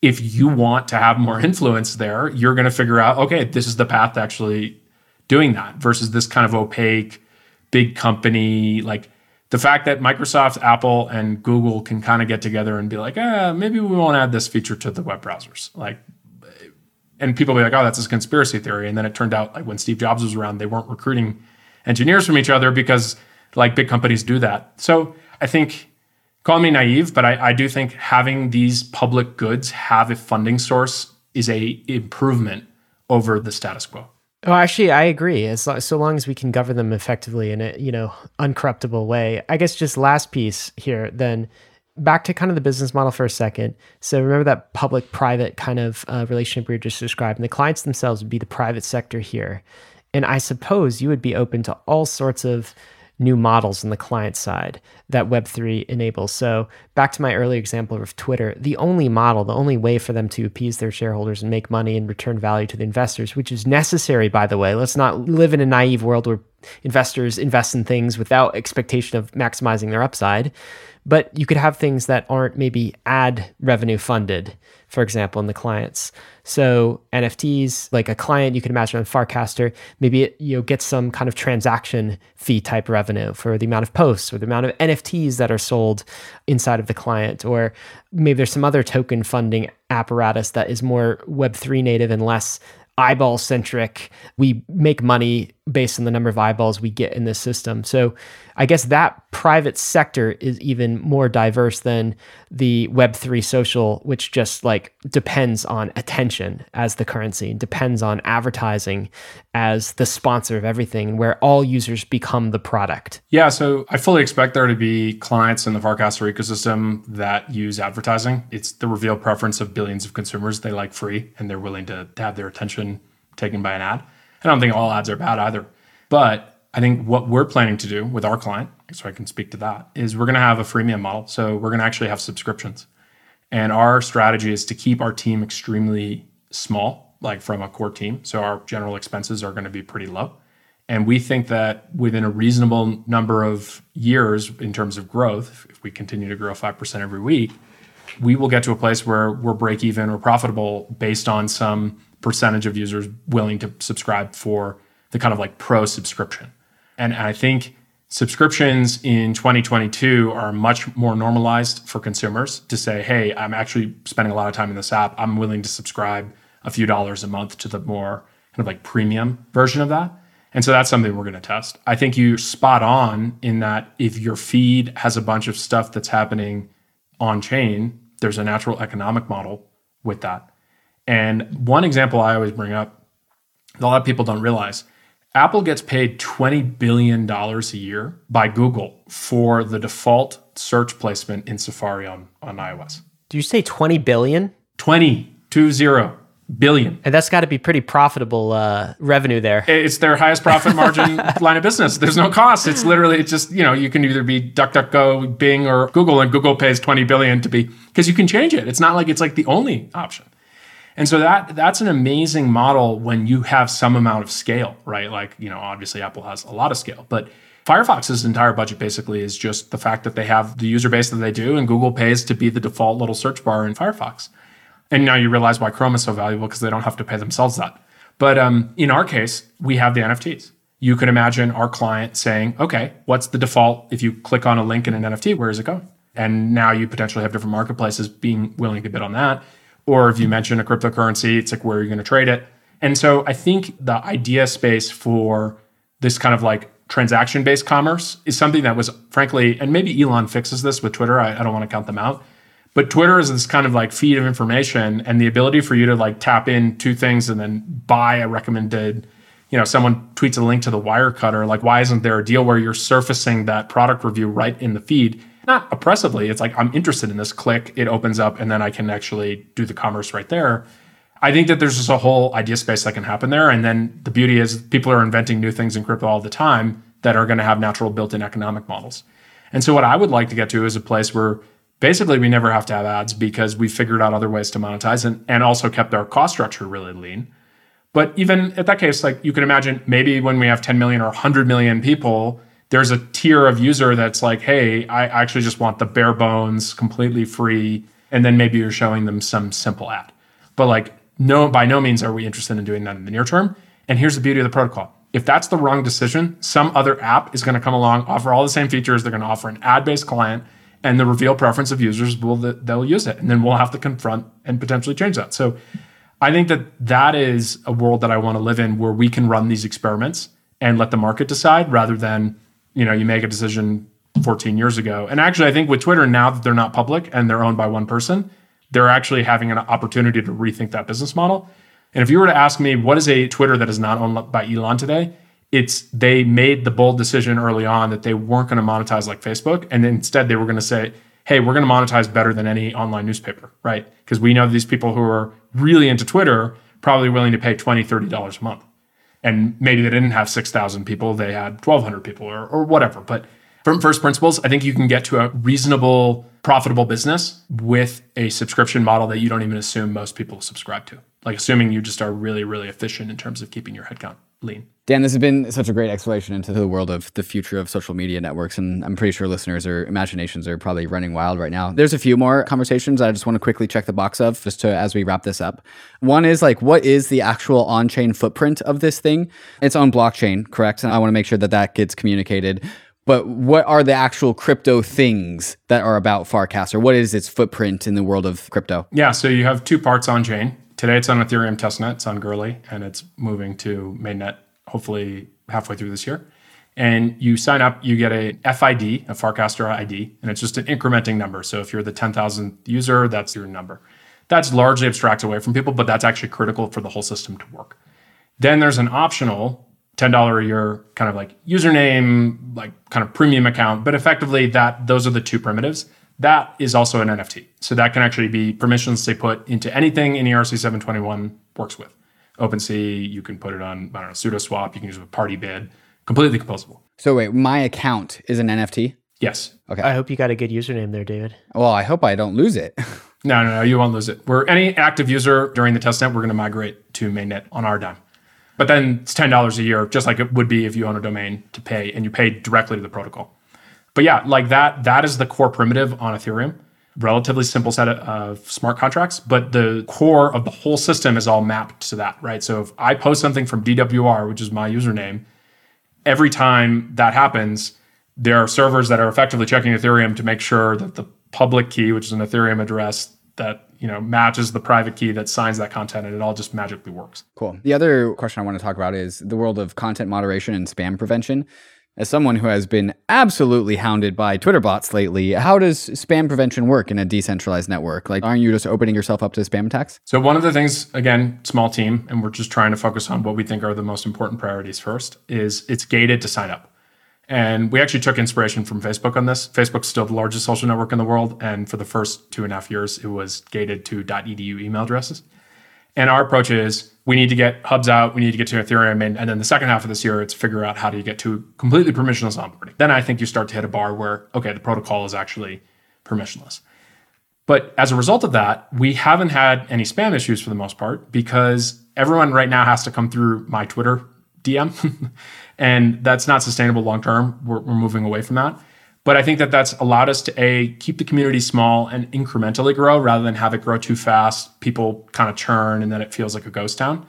if you want to have more influence there, you're going to figure out, okay, this is the path to actually doing that versus this kind of opaque big company. Like the fact that Microsoft, Apple, and Google can kind of get together and be like, ah, maybe we won't add this feature to the web browsers. Like, and people be like, oh, that's a conspiracy theory. And then it turned out like when Steve Jobs was around, they weren't recruiting engineers from each other because like big companies do that. So I think call me naive, but I, I do think having these public goods have a funding source is a improvement over the status quo. Oh, actually, I agree. As so long as we can govern them effectively in a you know uncorruptible way. I guess just last piece here. Then back to kind of the business model for a second. So remember that public-private kind of uh, relationship we were just described. And the clients themselves would be the private sector here. And I suppose you would be open to all sorts of new models on the client side that Web3 enables. So, back to my earlier example of Twitter, the only model, the only way for them to appease their shareholders and make money and return value to the investors, which is necessary, by the way. Let's not live in a naive world where investors invest in things without expectation of maximizing their upside. But you could have things that aren't maybe ad revenue funded, for example, in the clients. So NFTs, like a client, you can imagine on Farcaster, maybe it you know gets some kind of transaction fee type revenue for the amount of posts or the amount of NFTs that are sold inside of the client, or maybe there's some other token funding apparatus that is more Web3 native and less eyeball centric. We make money based on the number of eyeballs we get in this system. So I guess that private sector is even more diverse than the Web3 social, which just like depends on attention as the currency, depends on advertising as the sponsor of everything, where all users become the product. Yeah, so I fully expect there to be clients in the Farcaster ecosystem that use advertising. It's the revealed preference of billions of consumers. They like free and they're willing to have their attention taken by an ad. I don't think all ads are bad either. But I think what we're planning to do with our client, so I can speak to that, is we're going to have a freemium model. So we're going to actually have subscriptions. And our strategy is to keep our team extremely small, like from a core team. So our general expenses are going to be pretty low. And we think that within a reasonable number of years in terms of growth, if we continue to grow 5% every week, we will get to a place where we're break even or profitable based on some percentage of users willing to subscribe for the kind of like pro subscription. And I think subscriptions in 2022 are much more normalized for consumers to say, hey, I'm actually spending a lot of time in this app. I'm willing to subscribe a few dollars a month to the more kind of like premium version of that. And so that's something we're going to test. I think you're spot on in that if your feed has a bunch of stuff that's happening on chain, there's a natural economic model with that. And one example I always bring up, that a lot of people don't realize Apple gets paid $20 billion a year by Google for the default search placement in Safari on, on iOS. Do you say 20 billion? 20, two zero billion. And that's got to be pretty profitable uh, revenue there. It's their highest profit margin line of business. There's no cost. It's literally it's just, you know, you can either be DuckDuckGo, Bing, or Google, and Google pays 20 billion to be because you can change it. It's not like it's like the only option. And so that that's an amazing model when you have some amount of scale, right? Like, you know, obviously Apple has a lot of scale, but Firefox's entire budget basically is just the fact that they have the user base that they do and Google pays to be the default little search bar in Firefox. And now you realize why Chrome is so valuable because they don't have to pay themselves that. But um, in our case, we have the NFTs. You could imagine our client saying, okay, what's the default? If you click on a link in an NFT, where is it going? And now you potentially have different marketplaces being willing to bid on that. Or if you mention a cryptocurrency, it's like where are you going to trade it? And so I think the idea space for this kind of like transaction based commerce is something that was frankly, and maybe Elon fixes this with Twitter. I, I don't want to count them out. But Twitter is this kind of like feed of information and the ability for you to like tap in two things and then buy a recommended, you know, someone tweets a link to the Wirecutter. Like, why isn't there a deal where you're surfacing that product review right in the feed? Not oppressively. It's like I'm interested in this. Click, it opens up, and then I can actually do the commerce right there. I think that there's just a whole idea space that can happen there. And then the beauty is people are inventing new things in crypto all the time that are going to have natural built-in economic models. And so what I would like to get to is a place where basically we never have to have ads because we figured out other ways to monetize and, and also kept our cost structure really lean. But even at that case, like you can imagine maybe when we have 10 million or 100 million people, there's a tier of user that's like, hey, I actually just want the bare bones, completely free. And then maybe you're showing them some simple ad. But like, no, by no means are we interested in doing that in the near term. And here's the beauty of the protocol. If that's the wrong decision, some other app is going to come along, offer all the same features. They're going to offer an ad-based client, and the reveal preference of users will they'll use it, and then we'll have to confront and potentially change that. So, I think that that is a world that I want to live in, where we can run these experiments and let the market decide, rather than you know, you make a decision 14 years ago. And actually, I think with Twitter, now that they're not public and they're owned by one person, they're actually having an opportunity to rethink that business model. And if you were to ask me, what is a Twitter that is not owned by Elon today? It's they made the bold decision early on that they weren't going to monetize like Facebook. And instead, they were going to say, hey, we're going to monetize better than any online newspaper, right? Because we know these people who are really into Twitter probably willing to pay $20, $30 a month. And maybe they didn't have 6,000 people, they had 1,200 people or, or whatever. But from first principles, I think you can get to a reasonable, profitable business with a subscription model that you don't even assume most people subscribe to. Like assuming you just are really, really efficient in terms of keeping your headcount lean. Dan, this has been such a great exploration into the world of the future of social media networks. And I'm pretty sure listeners or imaginations are probably running wild right now. There's a few more conversations I just want to quickly check the box of just to as we wrap this up. One is like, what is the actual on chain footprint of this thing? It's on blockchain, correct? And I want to make sure that that gets communicated. But what are the actual crypto things that are about Farcaster? What is its footprint in the world of crypto? Yeah, so you have two parts on chain. Today it's on Ethereum testnet, it's on Goerli, and it's moving to mainnet hopefully halfway through this year. And you sign up, you get a FID, a Farcaster ID, and it's just an incrementing number. So if you're the 10,000th user, that's your number. That's largely abstracted away from people, but that's actually critical for the whole system to work. Then there's an optional $10 a year kind of like username, like kind of premium account, but effectively that those are the two primitives that is also an NFT. So that can actually be permissions they put into anything in ERC 721 works with. OpenSea, you can put it on, I don't know, SudoSwap, you can use a party bid, completely composable. So wait, my account is an NFT? Yes. Okay. I hope you got a good username there, David. Well, I hope I don't lose it. no, no, no, you won't lose it. We're any active user during the testnet, we're going to migrate to mainnet on our dime. But then it's $10 a year, just like it would be if you own a domain to pay and you pay directly to the protocol. But yeah, like that, that is the core primitive on Ethereum. Relatively simple set of smart contracts, but the core of the whole system is all mapped to that, right? So if I post something from DWR, which is my username, every time that happens, there are servers that are effectively checking Ethereum to make sure that the public key, which is an Ethereum address, that you know matches the private key that signs that content, and it all just magically works. Cool. The other question I want to talk about is the world of content moderation and spam prevention. As someone who has been absolutely hounded by Twitter bots lately, how does spam prevention work in a decentralized network? Like, aren't you just opening yourself up to spam attacks? So, one of the things, again, small team, and we're just trying to focus on what we think are the most important priorities first, is it's gated to sign up. And we actually took inspiration from Facebook on this. Facebook's still the largest social network in the world. And for the first two and a half years, it was gated to .edu email addresses. And our approach is we need to get hubs out, we need to get to Ethereum, and, and then the second half of this year, it's figure out how do you get to completely permissionless onboarding. Then I think you start to hit a bar where, okay, the protocol is actually permissionless. But as a result of that, we haven't had any spam issues for the most part because everyone right now has to come through my Twitter DM. and that's not sustainable long term. We're, we're moving away from that. But I think that that's allowed us to a keep the community small and incrementally grow rather than have it grow too fast. People kind of churn and then it feels like a ghost town.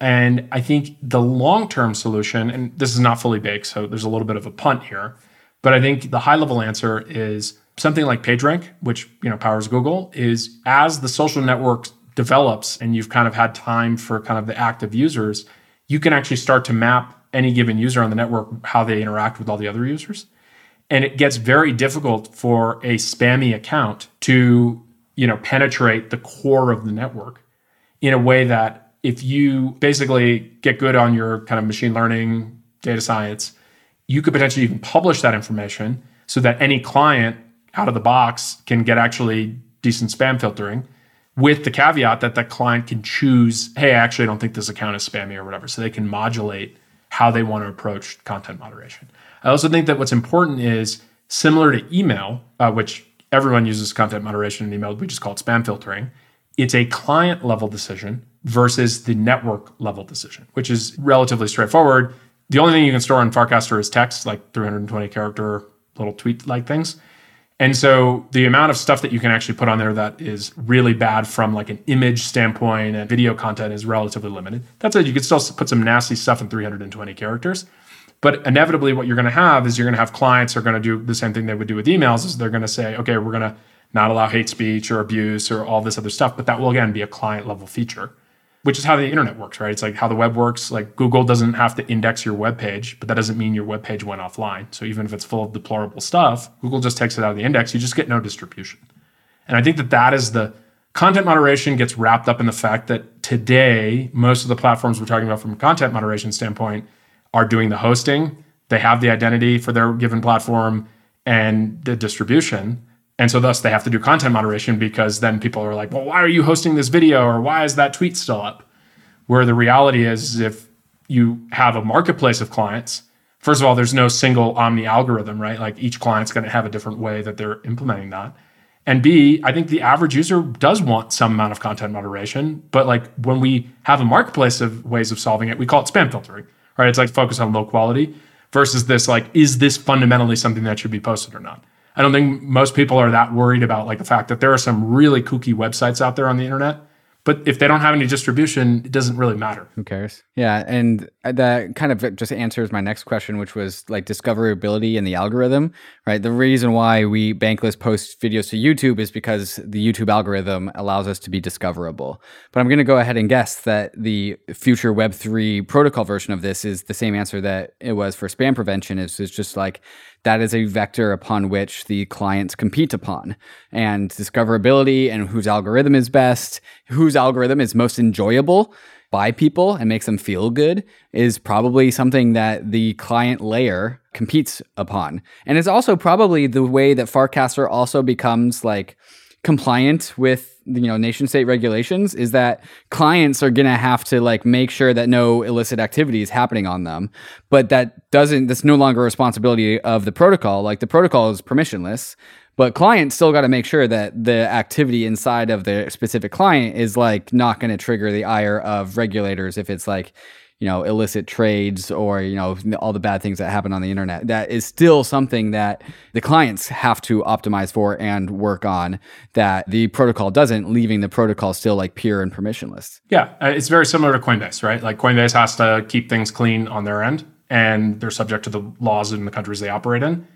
And I think the long term solution, and this is not fully baked, so there's a little bit of a punt here, but I think the high level answer is something like PageRank, which you know powers Google, is as the social network develops and you've kind of had time for kind of the active users, you can actually start to map any given user on the network how they interact with all the other users and it gets very difficult for a spammy account to you know penetrate the core of the network in a way that if you basically get good on your kind of machine learning data science you could potentially even publish that information so that any client out of the box can get actually decent spam filtering with the caveat that the client can choose hey i actually don't think this account is spammy or whatever. So they can modulate how they want to approach content moderation I also think that what's important is similar to email, uh, which everyone uses content moderation in email. We just call it spam filtering. It's a client level decision versus the network level decision, which is relatively straightforward. The only thing you can store in Farcaster is text, like 320 character little tweet like things. And so the amount of stuff that you can actually put on there that is really bad from like an image standpoint and video content is relatively limited. That said, you could still put some nasty stuff in 320 characters. But inevitably, what you're going to have is you're going to have clients are going to do the same thing they would do with emails. Is they're going to say, okay, we're going to not allow hate speech or abuse or all this other stuff. But that will again be a client level feature, which is how the internet works, right? It's like how the web works. Like Google doesn't have to index your web page, but that doesn't mean your web page went offline. So even if it's full of deplorable stuff, Google just takes it out of the index. You just get no distribution. And I think that that is the content moderation gets wrapped up in the fact that today, most of the platforms we're talking about from a content moderation standpoint are doing the hosting. They have the identity for their given platform and the distribution. And so, thus, they have to do content moderation because then people are like, well, why are you hosting this video? Or why is that tweet still up? Where the reality is, if you have a marketplace of clients, first of all, there's no single omni algorithm, right? Like each client's going to have a different way that they're implementing that. And B, I think the average user does want some amount of content moderation. But like when we have a marketplace of ways of solving it, we call it spam filtering, right? It's like focus on low quality versus this like, is this fundamentally something that should be posted or not? I don't think most people are that worried about like the fact that there are some really kooky websites out there on the internet but if they don't have any distribution, it doesn't really matter. Who cares? Yeah. And that kind of just answers my next question, which was like discoverability in the algorithm, right? The reason why we Bankless post videos to YouTube is because the YouTube algorithm allows us to be discoverable. But I'm going to go ahead and guess that the future Web3 protocol version of this is the same answer that it was for spam prevention. Is it's just like that is a vector upon which the clients compete upon. And discoverability and whose algorithm is best, whose algorithm is most enjoyable by people and makes them feel good is probably something that the client layer competes upon. And it's also probably the way that Farcaster also becomes like compliant with you know nation state regulations is that clients are going to have to like make sure that no illicit activity is happening on them. But that doesn't that's no longer a responsibility of the protocol. Like the protocol is permissionless but clients still got to make sure that the activity inside of the specific client is like not going to trigger the ire of regulators if it's like you know illicit trades or you know all the bad things that happen on the internet. That is still something that the clients have to optimize for and work on that the protocol doesn't leaving the protocol still like pure and permissionless. Yeah uh, it's very similar to coinbase right? Like coinbase has to keep things clean on their end and they're subject to the laws in the countries they operate in.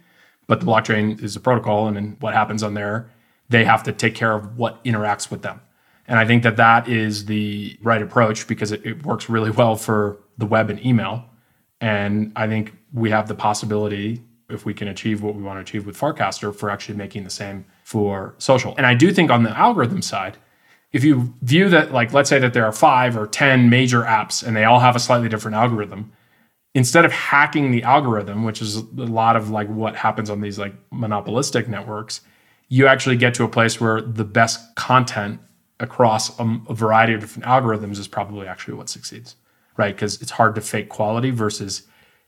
But the blockchain is a protocol and what happens on there they have to take care of what interacts with them and I think that that is the right approach because it, it works really well for the web and email. And I think we have the possibility, if we can achieve what we want to achieve with Farcaster, for actually making the same for social. And I do think on the algorithm side, if you view that, like, let's say that there are five or 10 major apps and they all have a slightly different algorithm, instead of hacking the algorithm, which is a lot of like what happens on these like monopolistic networks, you actually get to a place where the best content across a, a variety of different algorithms is probably actually what succeeds, right? Because it's hard to fake quality versus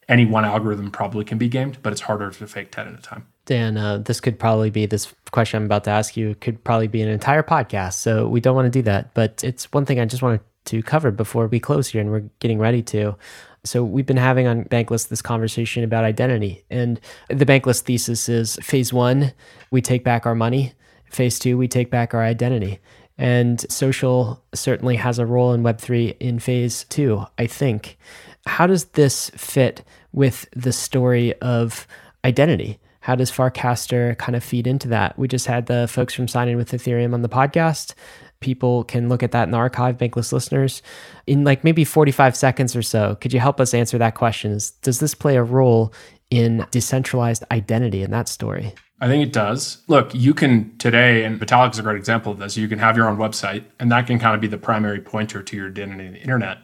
any one algorithm probably can be gamed, but it's harder to fake 10 at a time. Dan, uh, this could probably be this question I'm about to ask you could probably be an entire podcast. So we don't want to do that. But it's one thing I just wanted to cover before we close here and we're getting ready to. So we've been having on Bankless this conversation about identity. And the Bankless thesis is phase one, we take back our money. Phase two, we take back our identity. And social certainly has a role in Web3 in phase two, I think. How does this fit with the story of identity? How does Farcaster kind of feed into that? We just had the folks from Sign-In with Ethereum on the podcast. People can look at that in the archive, Bankless listeners, in like maybe 45 seconds or so. Could you help us answer that question? Does this play a role in decentralized identity in that story? I think it does. Look, you can today, and Vitalik is a great example of this. You can have your own website, and that can kind of be the primary pointer to your identity in the internet.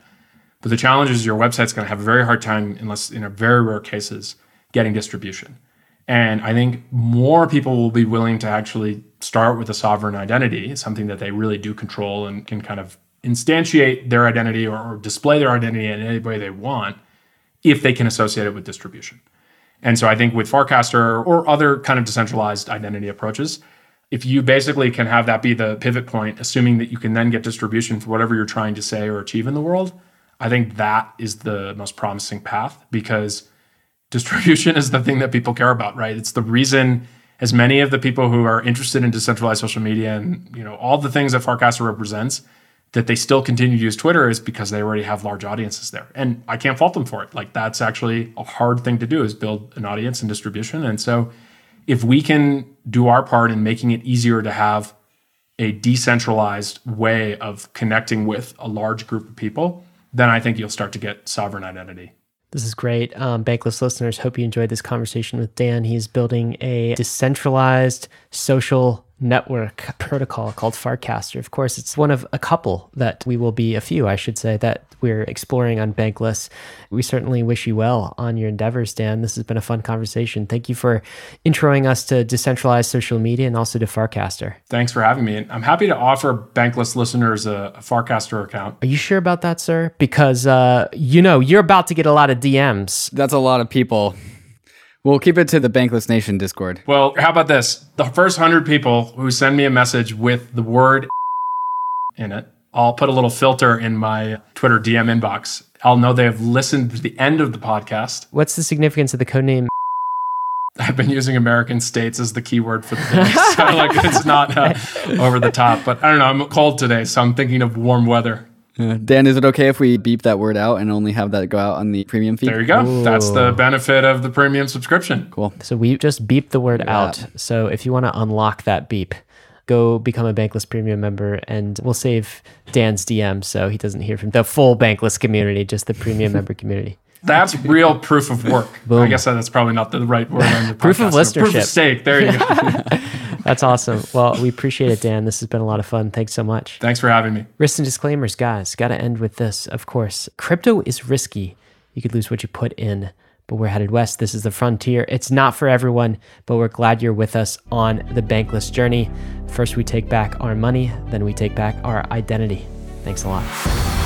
But the challenge is your website's going to have a very hard time, unless in very rare cases, getting distribution. And I think more people will be willing to actually start with a sovereign identity, something that they really do control and can kind of instantiate their identity or display their identity in any way they want if they can associate it with distribution. And so I think with Farcaster or other kind of decentralized identity approaches, if you basically can have that be the pivot point, assuming that you can then get distribution for whatever you're trying to say or achieve in the world, I think that is the most promising path because distribution is the thing that people care about, right? It's the reason as many of the people who are interested in decentralized social media and you know all the things that Farcaster represents that they still continue to use Twitter is because they already have large audiences there. And I can't fault them for it. Like that's actually a hard thing to do is build an audience and distribution. And so if we can do our part in making it easier to have a decentralized way of connecting with a large group of people, then I think you'll start to get sovereign identity. This is great. Um, Bankless listeners, hope you enjoyed this conversation with Dan. He's building a decentralized social network protocol called Farcaster. Of course, it's one of a couple that we will be, a few, I should say, that we're exploring on Bankless. We certainly wish you well on your endeavors, Dan. This has been a fun conversation. Thank you for introing us to decentralized social media and also to Farcaster. Thanks for having me. And I'm happy to offer Bankless listeners a, a Farcaster account. Are you sure about that, sir? Because, uh, you know, you're about to get a lot of DMs. That's a lot of people. We'll keep it to the Bankless Nation Discord. Well, how about this? The first 100 people who send me a message with the word in it, I'll put a little filter in my Twitter DM inbox. I'll know they have listened to the end of the podcast. What's the significance of the codename? I've been using American states as the keyword for the thing. so like it's not uh, over the top, but I don't know. I'm cold today, so I'm thinking of warm weather. Uh, Dan, is it okay if we beep that word out and only have that go out on the premium feed? There you go. That's the benefit of the premium subscription. Cool. So we just beep the word out. So if you want to unlock that beep, go become a Bankless Premium member and we'll save Dan's DM so he doesn't hear from the full Bankless community, just the premium member community. That's real proof of work. I guess that's probably not the right word. On the Proof of podcast. Proof of stake. There you go. That's awesome. Well, we appreciate it, Dan. This has been a lot of fun. Thanks so much. Thanks for having me. Risks and disclaimers, guys. Got to end with this, of course. Crypto is risky. You could lose what you put in, but we're headed west. This is the frontier. It's not for everyone, but we're glad you're with us on the bankless journey. First, we take back our money, then we take back our identity. Thanks a lot.